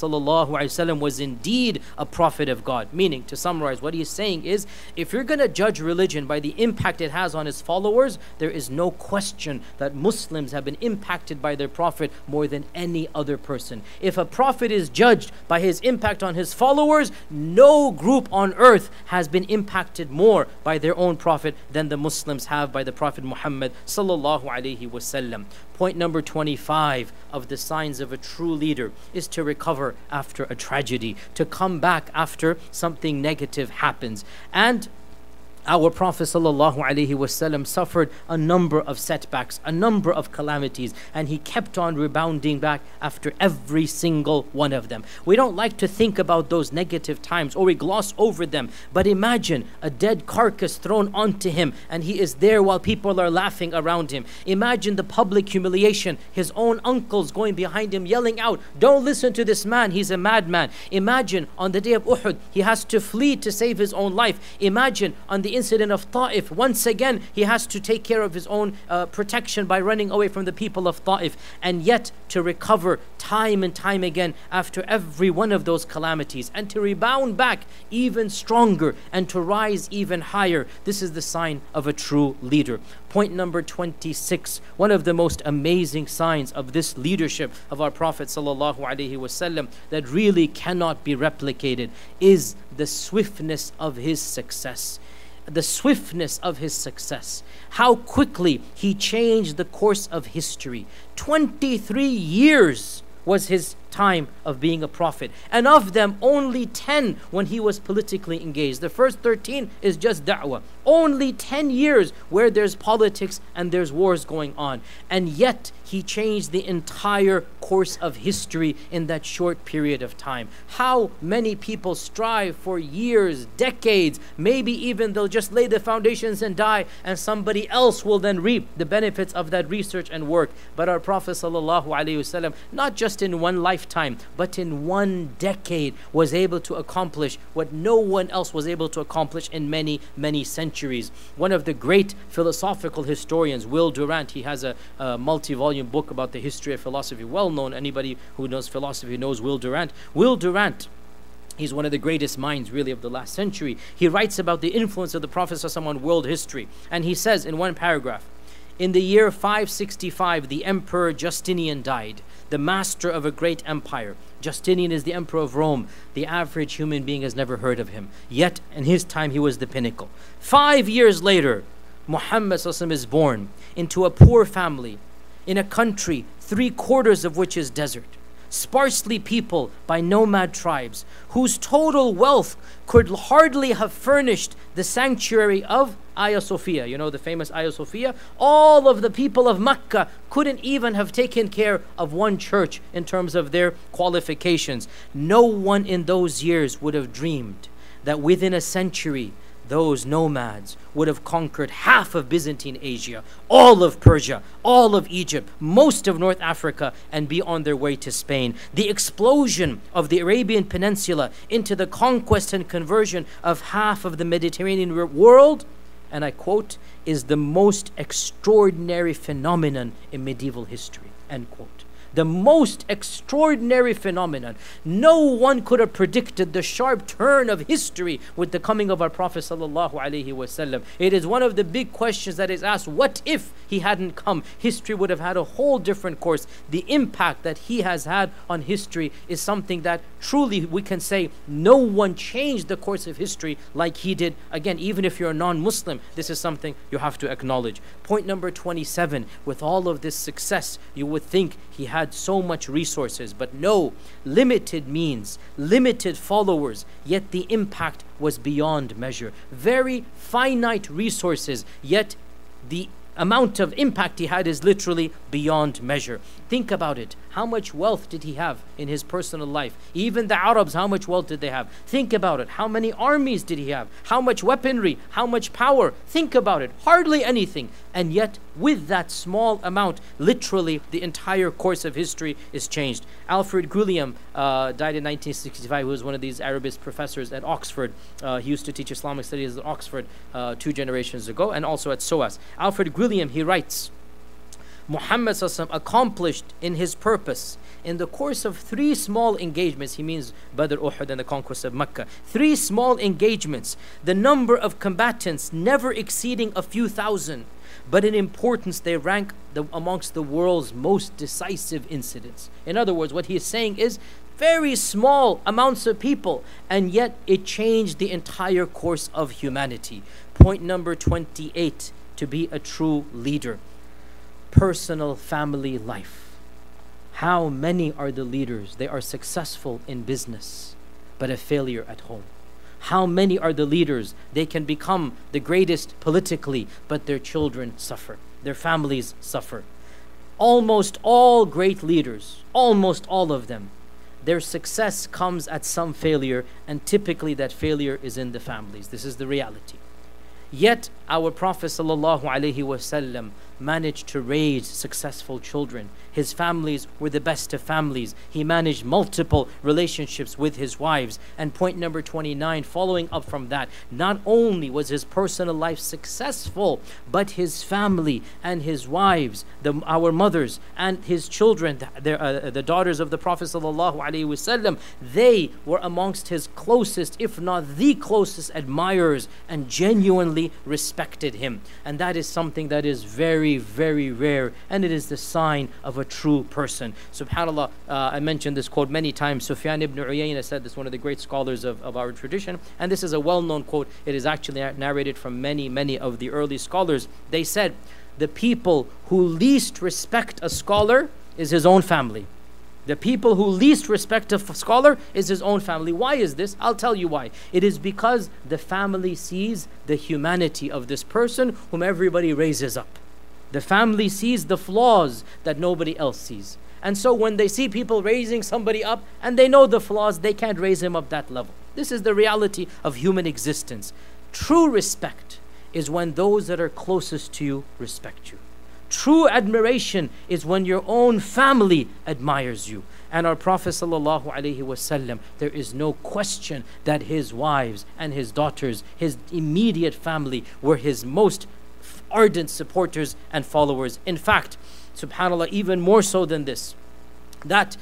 was indeed a prophet of God. Meaning, to summarize, what he's saying is if you're going to judge religion by the impact it has on its followers, there is no question that Muslims have been impacted by their prophet more than any other person. If a prophet is judged by his impact on his followers, no group on earth has been impacted more by their own prophet than the Muslims have by the Prophet Muhammad sallallahu alaihi wasallam. Point number 25 of the signs of a true leader is to recover after a tragedy, to come back after something negative happens. And our Prophet ﷺ suffered a number of setbacks, a number of calamities, and he kept on rebounding back after every single one of them. We don't like to think about those negative times or we gloss over them, but imagine a dead carcass thrown onto him and he is there while people are laughing around him. Imagine the public humiliation, his own uncles going behind him yelling out, Don't listen to this man, he's a madman. Imagine on the day of Uhud, he has to flee to save his own life. Imagine on the incident of Ta'if, once again, he has to take care of his own uh, protection by running away from the people of Ta'if, and yet to recover time and time again after every one of those calamities, and to rebound back even stronger and to rise even higher. This is the sign of a true leader. Point number 26, one of the most amazing signs of this leadership of our Prophet ﷺ that really cannot be replicated is the swiftness of his success the swiftness of his success, how quickly he changed the course of history. 23 years was his time of being a prophet. And of them, only 10 when he was politically engaged. The first 13 is just da'wah. Only 10 years where there's politics and there's wars going on. And yet, he changed the entire course of history in that short period of time. How many people strive for years, decades, maybe even they'll just lay the foundations and die, and somebody else will then reap the benefits of that research and work. But our Prophet, not just in one lifetime, but in one decade, was able to accomplish what no one else was able to accomplish in many, many centuries. One of the great philosophical historians, Will Durant, he has a, a multi volume book about the history of philosophy, well known. Anybody who knows philosophy knows Will Durant. Will Durant He's one of the greatest minds, really, of the last century. He writes about the influence of the Prophet on world history. And he says in one paragraph In the year 565, the Emperor Justinian died, the master of a great empire. Justinian is the Emperor of Rome. The average human being has never heard of him. Yet, in his time, he was the pinnacle. Five years later, Muhammad is born into a poor family in a country three quarters of which is desert, sparsely peopled by nomad tribes, whose total wealth could hardly have furnished the sanctuary of Hagia Sophia. You know the famous Hagia Sophia? All of the people of Mecca couldn't even have taken care of one church in terms of their qualifications. No one in those years would have dreamed that within a century those nomads would have conquered half of Byzantine Asia, all of Persia, all of Egypt, most of North Africa, and be on their way to Spain. The explosion of the Arabian Peninsula into the conquest and conversion of half of the Mediterranean world, and I quote, is the most extraordinary phenomenon in medieval history. End quote the most extraordinary phenomenon. No one could have predicted the sharp turn of history with the coming of our Prophet sallallahu alaihi wasallam. It is one of the big questions that is asked: What if he hadn't come? History would have had a whole different course. The impact that he has had on history is something that truly we can say no one changed the course of history like he did. Again, even if you're a non-Muslim, this is something you have to acknowledge. Point number 27: With all of this success, you would think he had so much resources, but no, limited means, limited followers, yet the impact was beyond measure. Very finite resources, yet the amount of impact he had is literally beyond measure. Think about it. How much wealth did he have in his personal life? Even the Arabs, how much wealth did they have? Think about it. How many armies did he have? How much weaponry? How much power? Think about it. Hardly anything. And yet, with that small amount, literally the entire course of history is changed. Alfred Guillaume uh, died in 1965. He was one of these Arabist professors at Oxford. Uh, he used to teach Islamic studies at Oxford uh, two generations ago and also at SOAS. Alfred Guillaume, he writes, Muhammad accomplished in his purpose in the course of three small engagements, he means Badr, Uhud, and the conquest of Mecca. Three small engagements, the number of combatants never exceeding a few thousand, but in importance they rank the, amongst the world's most decisive incidents. In other words, what he is saying is very small amounts of people, and yet it changed the entire course of humanity. Point number 28 to be a true leader personal family life. How many are the leaders? They are successful in business, but a failure at home. How many are the leaders? They can become the greatest politically, but their children suffer, their families suffer. Almost all great leaders, almost all of them, their success comes at some failure, and typically that failure is in the families. This is the reality. Yet our Prophet ﷺ managed to raise successful children. His families were the best of families. He managed multiple relationships with his wives. And point number 29, following up from that, not only was his personal life successful, but his family and his wives, the, our mothers and his children, the, uh, the daughters of the Prophet they were amongst his closest, if not the closest admirers, and genuinely respected him. And that is something that is very, very rare, and it is the sign of a true person. SubhanAllah, uh, I mentioned this quote many times. Sufyan ibn Uyayna said this, one of the great scholars of, of our tradition, and this is a well known quote. It is actually narrated from many, many of the early scholars. They said, The people who least respect a scholar is his own family. The people who least respect a scholar is his own family. Why is this? I'll tell you why. It is because the family sees the humanity of this person whom everybody raises up. The family sees the flaws that nobody else sees. And so when they see people raising somebody up and they know the flaws, they can't raise him up that level. This is the reality of human existence. True respect is when those that are closest to you respect you. True admiration is when your own family admires you. And our Prophet ﷺ, there is no question that his wives and his daughters, his immediate family, were his most ardent supporters and followers. In fact, subhanAllah, even more so than this, that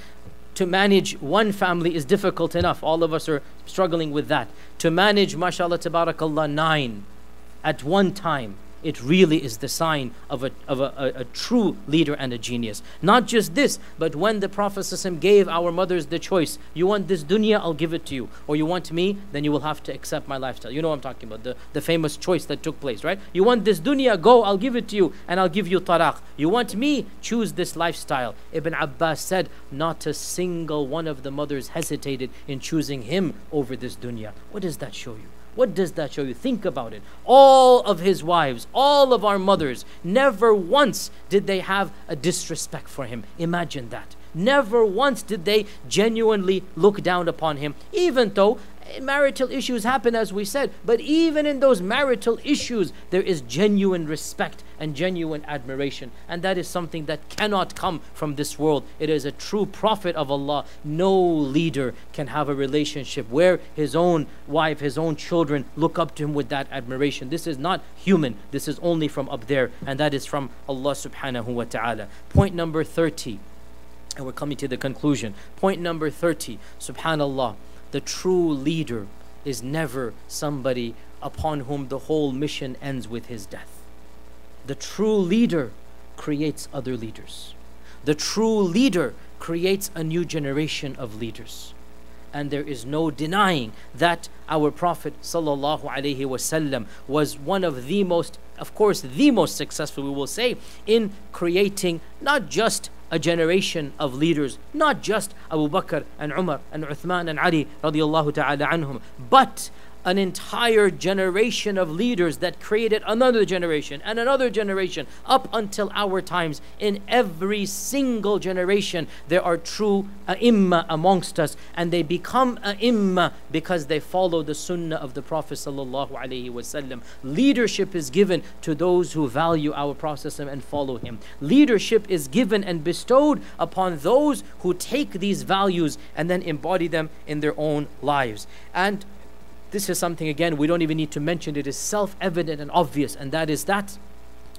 to manage one family is difficult enough. All of us are struggling with that. To manage, mashallah, tabarakallah, nine at one time it really is the sign of a, of a, a, a, true leader and a genius. Not just this, but when the Prophet gave our mothers the choice, you want this dunya, I'll give it to you. Or you want me, then you will have to accept my lifestyle. You know what I'm talking about, the, the famous choice that took place, right? You want this dunya, go, I'll give it to you, and I'll give you talaq. You want me, choose this lifestyle. Ibn Abbas said, not a single one of the mothers hesitated in choosing him over this dunya. What does that show you? What does that show you? Think about it. All of his wives, all of our mothers, never once did they have a disrespect for him. Imagine that. Never once did they genuinely look down upon him, even though marital issues happen, as we said. But even in those marital issues, there is genuine respect and genuine admiration. And that is something that cannot come from this world. It is a true prophet of Allah. No leader can have a relationship where his own wife, his own children look up to him with that admiration. This is not human. This is only from up there. And that is from Allah subhanahu wa ta'ala. Point number 30. And we're coming to the conclusion. Point number 30. Subhanallah the true leader is never somebody upon whom the whole mission ends with his death. The true leader creates other leaders. The true leader creates a new generation of leaders. And there is no denying that our Prophet ﷺ was one of the most, of course, the most successful, we will say, in creating not just a generation of leaders, not just Abu Bakr and Umar and Uthman and Ali anhum, but an entire generation of leaders that created another generation and another generation up until our times. In every single generation, there are true uh, ai amongst us, and they become uh, ai because they follow the sunnah of the Prophet. Leadership is given to those who value our Prophet and follow him. Leadership is given and bestowed upon those who take these values and then embody them in their own lives. And this is something, again, we don't even need to mention. It is self evident and obvious, and that is that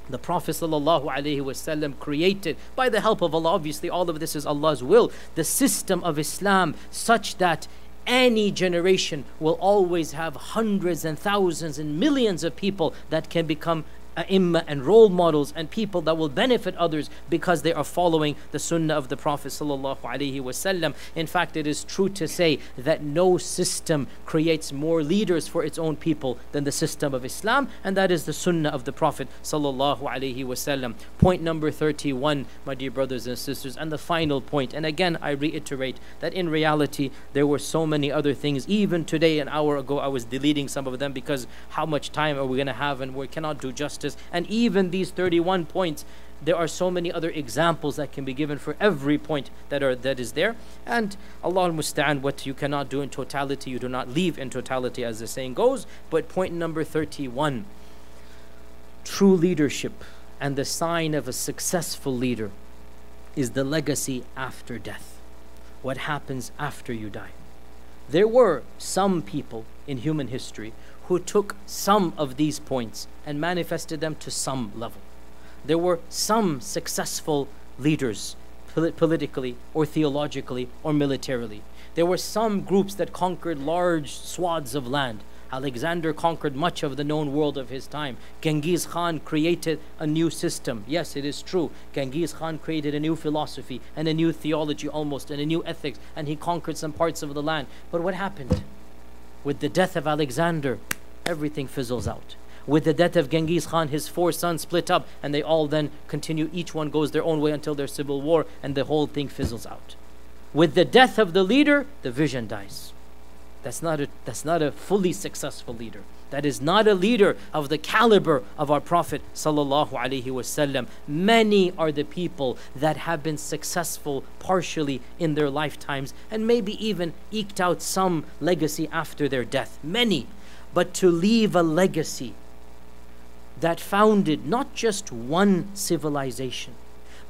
the Prophet ﷺ created, by the help of Allah, obviously, all of this is Allah's will, the system of Islam such that any generation will always have hundreds and thousands and millions of people that can become Uh, ai and role models and people that will benefit others because they are following the sunnah of the Prophet sallallahu alaihi wasallam. In fact, it is true to say that no system creates more leaders for its own people than the system of Islam, and that is the sunnah of the Prophet sallallahu alaihi wasallam. Point number 31, my dear brothers and sisters, and the final point. And again, I reiterate that in reality there were so many other things. Even today, an hour ago, I was deleting some of them because how much time are we going to have, and we cannot do justice justice. And even these 31 points, there are so many other examples that can be given for every point that are that is there. And Allah al musta'an, what you cannot do in totality, you do not leave in totality, as the saying goes. But point number 31 true leadership and the sign of a successful leader is the legacy after death. What happens after you die? There were some people in human history who took some of these points and manifested them to some level. There were some successful leaders polit- politically or theologically or militarily. There were some groups that conquered large swaths of land. Alexander conquered much of the known world of his time. Genghis Khan created a new system. Yes, it is true. Genghis Khan created a new philosophy and a new theology almost and a new ethics, and he conquered some parts of the land. But what happened? With the death of Alexander, everything fizzles out. With the death of Genghis Khan, his four sons split up, and they all then continue, each one goes their own way until there's civil war, and the whole thing fizzles out. With the death of the leader, the vision dies. That's not a, that's not a fully successful leader. That is not a leader of the caliber of our Prophet sallallahu alaihi wasallam. Many are the people that have been successful partially in their lifetimes and maybe even eked out some legacy after their death. Many but to leave a legacy that founded not just one civilization,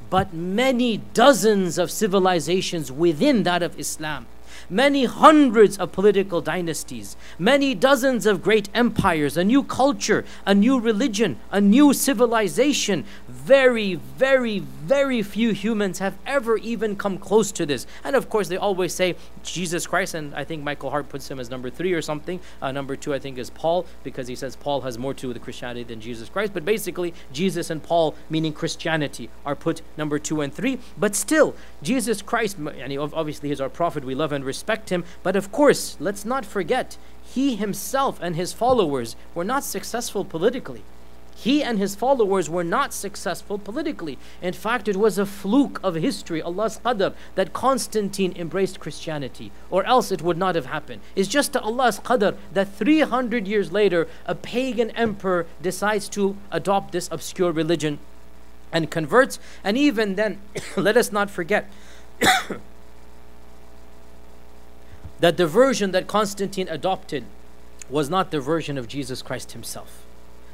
but many dozens of civilizations within that of Islam many hundreds of political dynasties, many dozens of great empires, a new culture, a new religion, a new civilization. Very, very, very few humans have ever even come close to this. And of course, they always say Jesus Christ, and I think Michael Hart puts him as number three or something. Uh, number two, I think, is Paul, because he says Paul has more to do with Christianity than Jesus Christ. But basically, Jesus and Paul, meaning Christianity, are put number two and three. But still, Jesus Christ, and obviously, he's our prophet, we love and respect him. But of course, let's not forget, he himself and his followers were not successful politically. He and his followers were not successful politically. In fact, it was a fluke of history, Allah's qadr, that Constantine embraced Christianity, or else it would not have happened. It's just to Allah's qadr that 300 years later, a pagan emperor decides to adopt this obscure religion and converts. And even then, [coughs] let us not forget. [coughs] that the version that Constantine adopted was not the version of Jesus Christ himself.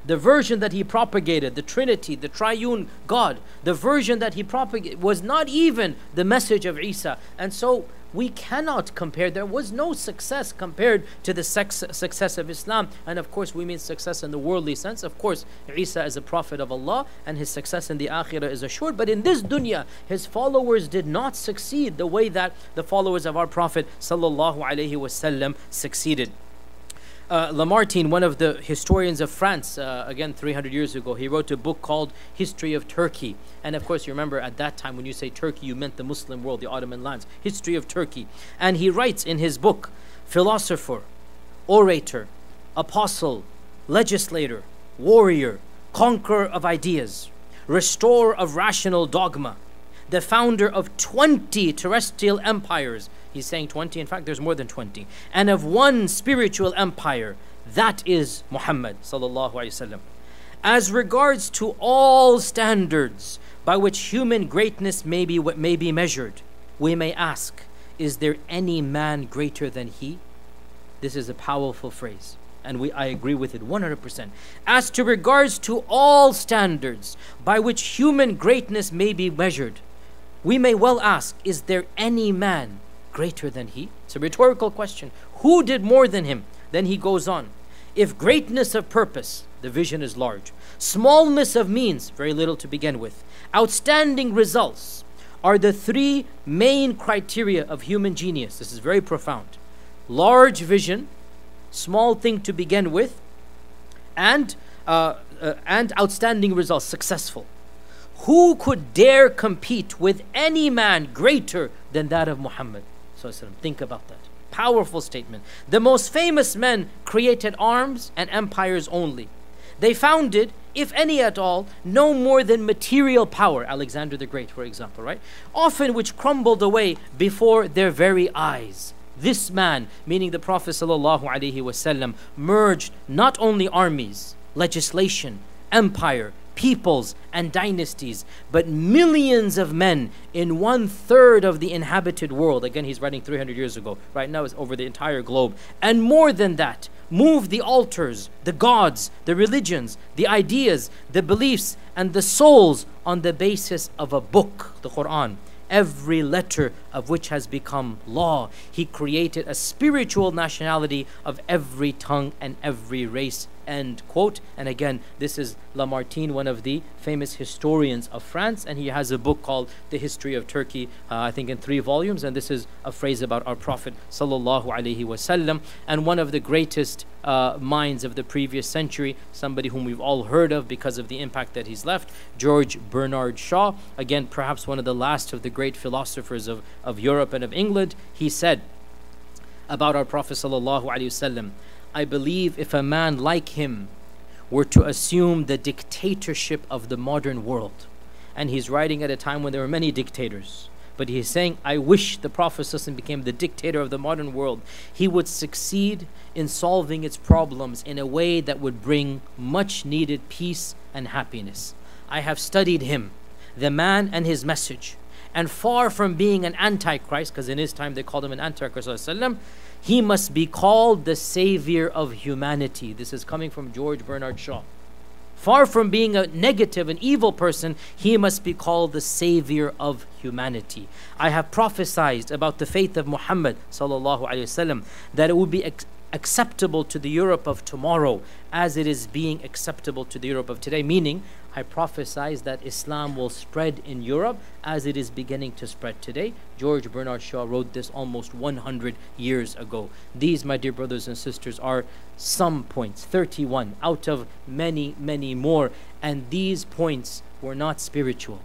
The version that he propagated, the Trinity, the triune God, the version that he propagated was not even the message of Isa. And so we cannot compare. There was no success compared to the success of Islam. And of course, we mean success in the worldly sense. Of course, Isa is a prophet of Allah and his success in the Akhirah is assured. But in this dunya, his followers did not succeed the way that the followers of our Prophet sallallahu alaihi wasallam succeeded. Uh, Lamartine, one of the historians of France, uh, again 300 years ago, he wrote a book called History of Turkey. And of course, you remember at that time when you say Turkey, you meant the Muslim world, the Ottoman lands. History of Turkey. And he writes in his book, philosopher, orator, apostle, legislator, warrior, conqueror of ideas, restorer of rational dogma, the founder of 20 terrestrial empires He's saying 20. In fact, there's more than 20. And of one spiritual empire, that is Muhammad. As regards to all standards by which human greatness may be what may be measured, we may ask, is there any man greater than he? This is a powerful phrase and we, I agree with it 100%. As to regards to all standards by which human greatness may be measured, we may well ask, is there any man greater than he? It's a rhetorical question. Who did more than him? Then he goes on. If greatness of purpose, the vision is large. Smallness of means, very little to begin with. Outstanding results are the three main criteria of human genius. This is very profound. Large vision, small thing to begin with, and uh, uh, and outstanding results, successful. Who could dare compete with any man greater than that of Muhammad? So think about that. Powerful statement. The most famous men created arms and empires only. They founded, if any at all, no more than material power, Alexander the Great, for example, right? Often which crumbled away before their very eyes. This man, meaning the Prophet ﷺ, merged not only armies, legislation, empire, peoples, and dynasties, but millions of men in one third of the inhabited world. Again, he's writing 300 years ago. Right now, it's over the entire globe. And more than that, move the altars, the gods, the religions, the ideas, the beliefs, and the souls on the basis of a book, the Quran every letter of which has become law. He created a spiritual nationality of every tongue and every race End quote. And again, this is Lamartine, one of the famous historians of France, and he has a book called The History of Turkey, uh, I think in three volumes. And this is a phrase about our Prophet sallallahu alaihi wasallam, and one of the greatest uh, minds of the previous century, somebody whom we've all heard of because of the impact that he's left, George Bernard Shaw. Again, perhaps one of the last of the great philosophers of, of Europe and of England. He said about our Prophet sallallahu alaihi wasallam I believe if a man like him were to assume the dictatorship of the modern world, and he's writing at a time when there were many dictators, but he's saying, I wish the Prophet became the dictator of the modern world. He would succeed in solving its problems in a way that would bring much needed peace and happiness. I have studied him, the man and his message And far from being an antichrist, because in his time they called him an antichrist, he must be called the savior of humanity. This is coming from George Bernard Shaw. Far from being a negative and evil person, he must be called the savior of humanity. I have prophesied about the faith of Muhammad وسلم, that it would be ex- acceptable to the Europe of tomorrow as it is being acceptable to the Europe of today, meaning I prophesied that Islam will spread in Europe as it is beginning to spread today. George Bernard Shaw wrote this almost 100 years ago. These, my dear brothers and sisters, are some points, 31 out of many, many more. And these points were not spiritual.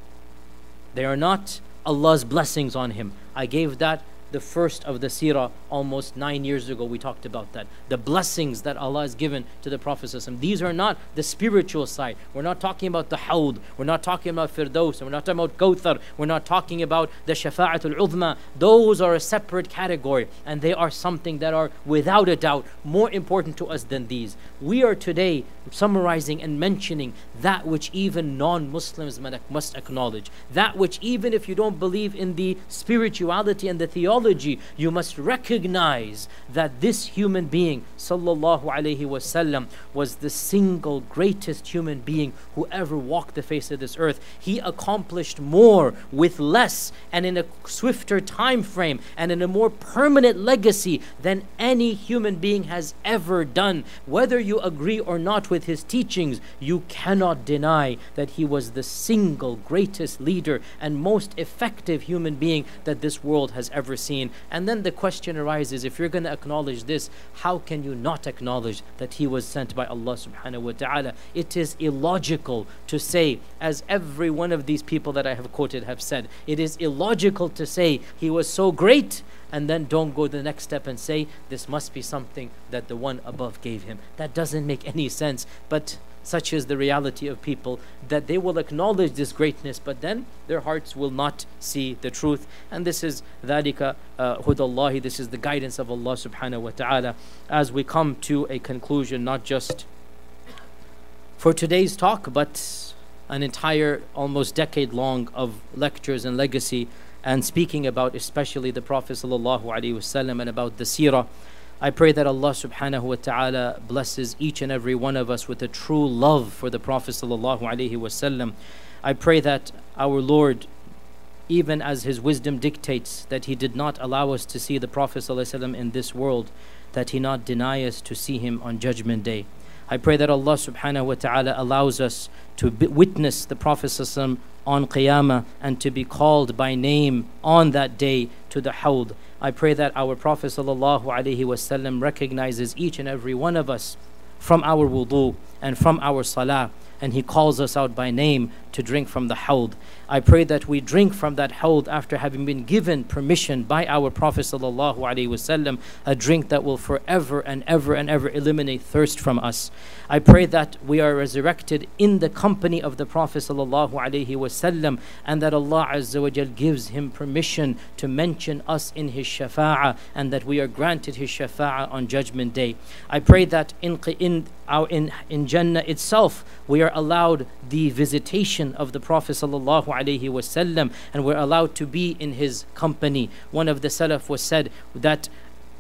They are not Allah's blessings on him. I gave that the first of the seerah almost nine years ago. We talked about that. The blessings that Allah has given to the Prophet. These are not the spiritual side. We're not talking about the Hawd. We're not talking about Firdaus. We're not talking about Kawthar. We're not talking about the Shafa'atul Udhma. Those are a separate category and they are something that are without a doubt more important to us than these. We are today summarizing and mentioning that which even non Muslims must acknowledge. That which, even if you don't believe in the spirituality and the theology, you must recognize that this human being, sallallahu alaihi wasallam, was the single greatest human being who ever walked the face of this earth. He accomplished more with less and in a swifter time frame and in a more permanent legacy than any human being has ever done. Whether you agree or not with his teachings, you cannot deny that he was the single greatest leader and most effective human being that this world has ever seen. And then the question arises if you're going to acknowledge this, how can you not acknowledge that he was sent by Allah subhanahu wa ta'ala? It is illogical to say, as every one of these people that I have quoted have said, it is illogical to say he was so great and then don't go the next step and say this must be something that the one above gave him. That doesn't make any sense. But such is the reality of people that they will acknowledge this greatness, but then their hearts will not see the truth. And this is ذَلِكَ هُدَى This is the guidance of Allah subhanahu wa ta'ala. As we come to a conclusion, not just for today's talk, but an entire almost decade long of lectures and legacy and speaking about especially the Prophet ﷺ and about the seerah. I pray that Allah subhanahu wa ta'ala blesses each and every one of us with a true love for the Prophet sallallahu alaihi wasallam. I pray that our Lord, even as His wisdom dictates, that He did not allow us to see the Prophet ﷺ in this world, that He not deny us to see Him on Judgment Day. I pray that Allah subhanahu wa ta'ala allows us to witness the Prophet on Qiyamah and to be called by name on that day to the Hawd. I pray that our Prophet ﷺ recognizes each and every one of us from our wudu and from our salah and He calls us out by name to drink from the hawd. I pray that we drink from that hawd after having been given permission by our Prophet wasallam, a drink that will forever and ever and ever eliminate thirst from us. I pray that we are resurrected in the company of the Prophet wasallam, and that Allah azza wa jal gives him permission to mention us in His shafa'ah, and that we are granted His shafa'ah on Judgment Day. I pray that in in our in in Jannah itself we are allowed the visitation of the Prophet wasallam, and we're allowed to be in his company. One of the Salaf was said that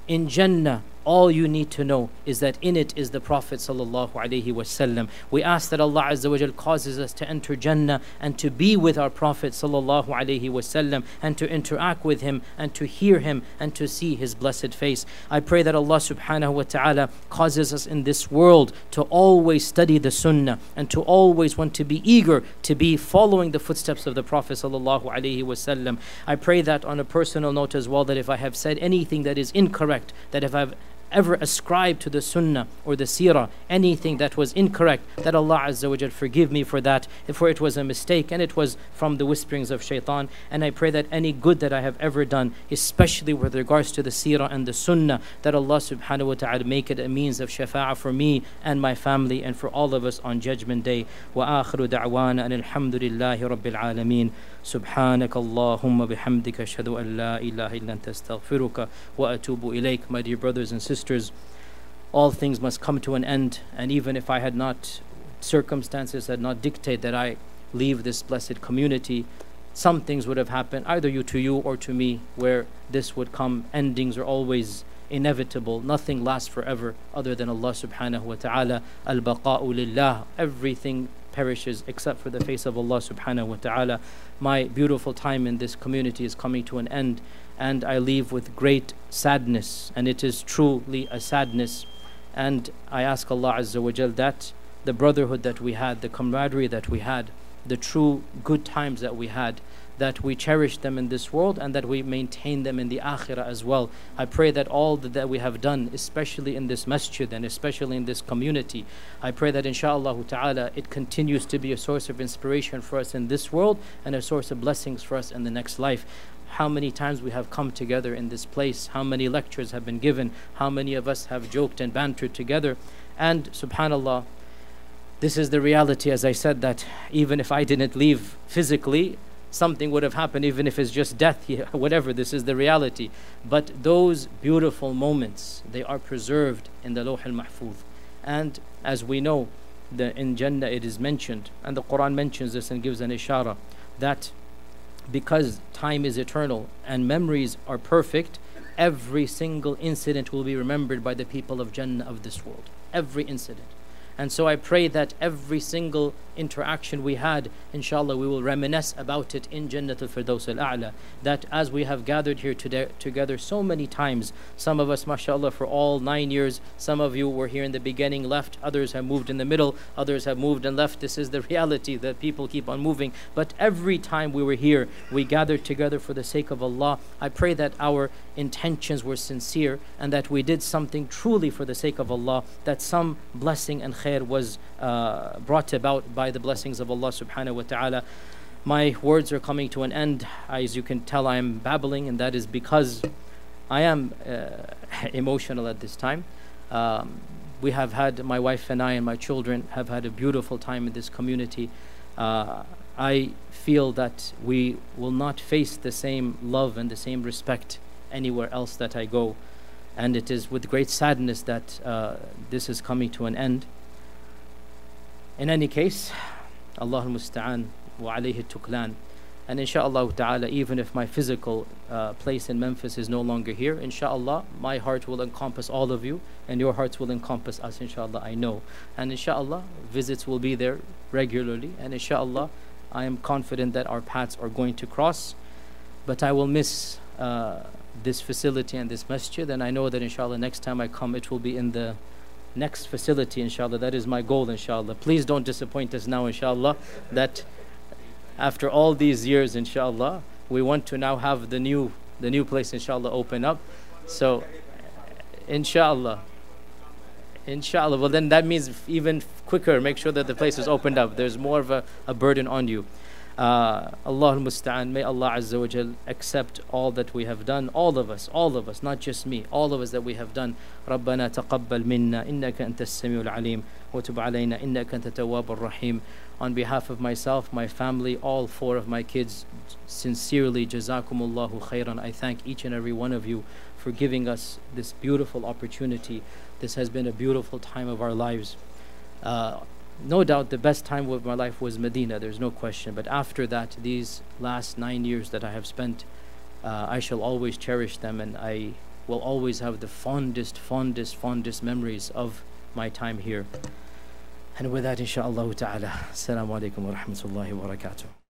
in Jannah all you need to know is that in it is the Prophet sallallahu alaihi wasallam. We ask that Allah Azza wa Jal causes us to enter Jannah and to be with our Prophet sallallahu alaihi wasallam and to interact with him and to hear him and to see his blessed face. I pray that Allah subhanahu wa ta'ala causes us in this world to always study the Sunnah and to always want to be eager to be following the footsteps of the Prophet sallallahu alaihi wasallam. I pray that on a personal note as well that if I have said anything that is incorrect, that if I've ever ascribe to the Sunnah or the Seerah anything that was incorrect, that Allah Azza wa Jal forgive me for that, for it was a mistake and it was from the whisperings of shaitan. And I pray that any good that I have ever done, especially with regards to the Seerah and the Sunnah, that Allah subhanahu wa ta'ala make it a means of shafa'ah for me and my family and for all of us on Judgment Day. وآخر دعوانا أن الحمد لله رب العالمين سبحانك اللهم بحمدك أشهد أن لا إله إلا أنت أستغفرك وأتوب إليك My dear brothers and sisters, all things must come to an end and even if I had not circumstances had not dictate that I leave this blessed community some things would have happened either you to you or to me where this would come endings are always inevitable nothing lasts forever other than Allah subhanahu wa ta'ala al-baqa'u lillah everything perishes except for the face of Allah subhanahu wa ta'ala. My beautiful time in this community is coming to an end and I leave with great sadness and it is truly a sadness. And I ask Allah Azza wa Jal that the brotherhood that we had the camaraderie that we had the true good times that we had that we cherish them in this world and that we maintain them in the akhirah as well. I pray that all that we have done, especially in this masjid and especially in this community, I pray that inshallah ta'ala it continues to be a source of inspiration for us in this world and a source of blessings for us in the next life how many times we have come together in this place, how many lectures have been given, how many of us have joked and bantered together. And subhanAllah, this is the reality, as I said, that even if I didn't leave physically, something would have happened, even if it's just death, [laughs] whatever, this is the reality. But those beautiful moments, they are preserved in the Lawh al Mahfuz. And as we know, the, in Jannah it is mentioned, and the Quran mentions this and gives an ishara that because time is eternal and memories are perfect, every single incident will be remembered by the people of Jannah of this world. Every incident. And so I pray that every single interaction we had, inshallah, we will reminisce about it in Jannat al Firdaus al A'la. That as we have gathered here today, together so many times, some of us, mashallah, for all nine years, some of you were here in the beginning, left, others have moved in the middle, others have moved and left. This is the [laughs] reality that people keep on moving. But every time we were here, we gathered together for the sake of Allah. I pray that our intentions were sincere and that we did something truly for the sake of Allah, that some blessing and khair was uh, brought about by the blessings of Allah subhanahu wa ta'ala. My words are coming to an end. As you can tell, I am babbling, and that is because I am uh, [laughs] emotional at this time. Um, we have had, my wife and I and my children have had a beautiful time in this community. Uh, I feel that we will not face the same love and the same respect anywhere else that I go. And it is with great sadness that uh, this is coming to an end. In any case, Allah musta'an wa alayhi tuklan. And inshallah ta'ala, even if my physical uh, place in Memphis is no longer here, inshallah, my heart will encompass all of you and your hearts will encompass us, inshallah, I know. And inshallah, visits will be there regularly. And inshallah, I am confident that our paths are going to cross. But I will miss uh, this facility and this masjid. And I know that inshallah, next time I come, it will be in the next facility, inshallah. That is my goal, inshallah. Please don't disappoint us now, inshallah. That after all these years, inshallah, we want to now have the new the new place, inshallah, open up. So, inshallah, Inshallah. Well, then that means even quicker, make sure that the place is opened up. There's more of a, a burden on you. Uh, Allah musta'an, may Allah Azza wa Jal accept all that we have done, all of us, all of us, not just me, all of us that we have done. ربنا تقبل منا إنك أنت السميع العليم وتب علينا إنك أنت التواب الرحيم. On behalf of myself, my family, all four of my kids, sincerely, Jazakumullahu khairan. I thank each and every one of you for giving us this beautiful opportunity. This has been a beautiful time of our lives. Uh, no doubt the best time of my life was Medina, there's no question. But after that, these last nine years that I have spent, uh, I shall always cherish them and I will always have the fondest, fondest, fondest memories of my time here. And with that, inshallah ta'ala, assalamu alaikum wa rahmatullahi wa barakatuh.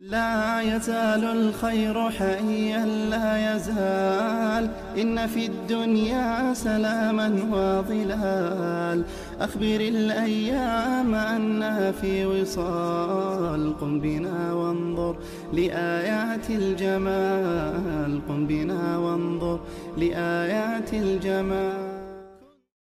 لا يزال الخير حيا لا يزال. إن في الدنيا سلاما وظلال. أخبر الأيام أنها في وصال. قم بنا وانظر لآيات الجمال. قم بنا وانظر لآيات الجمال.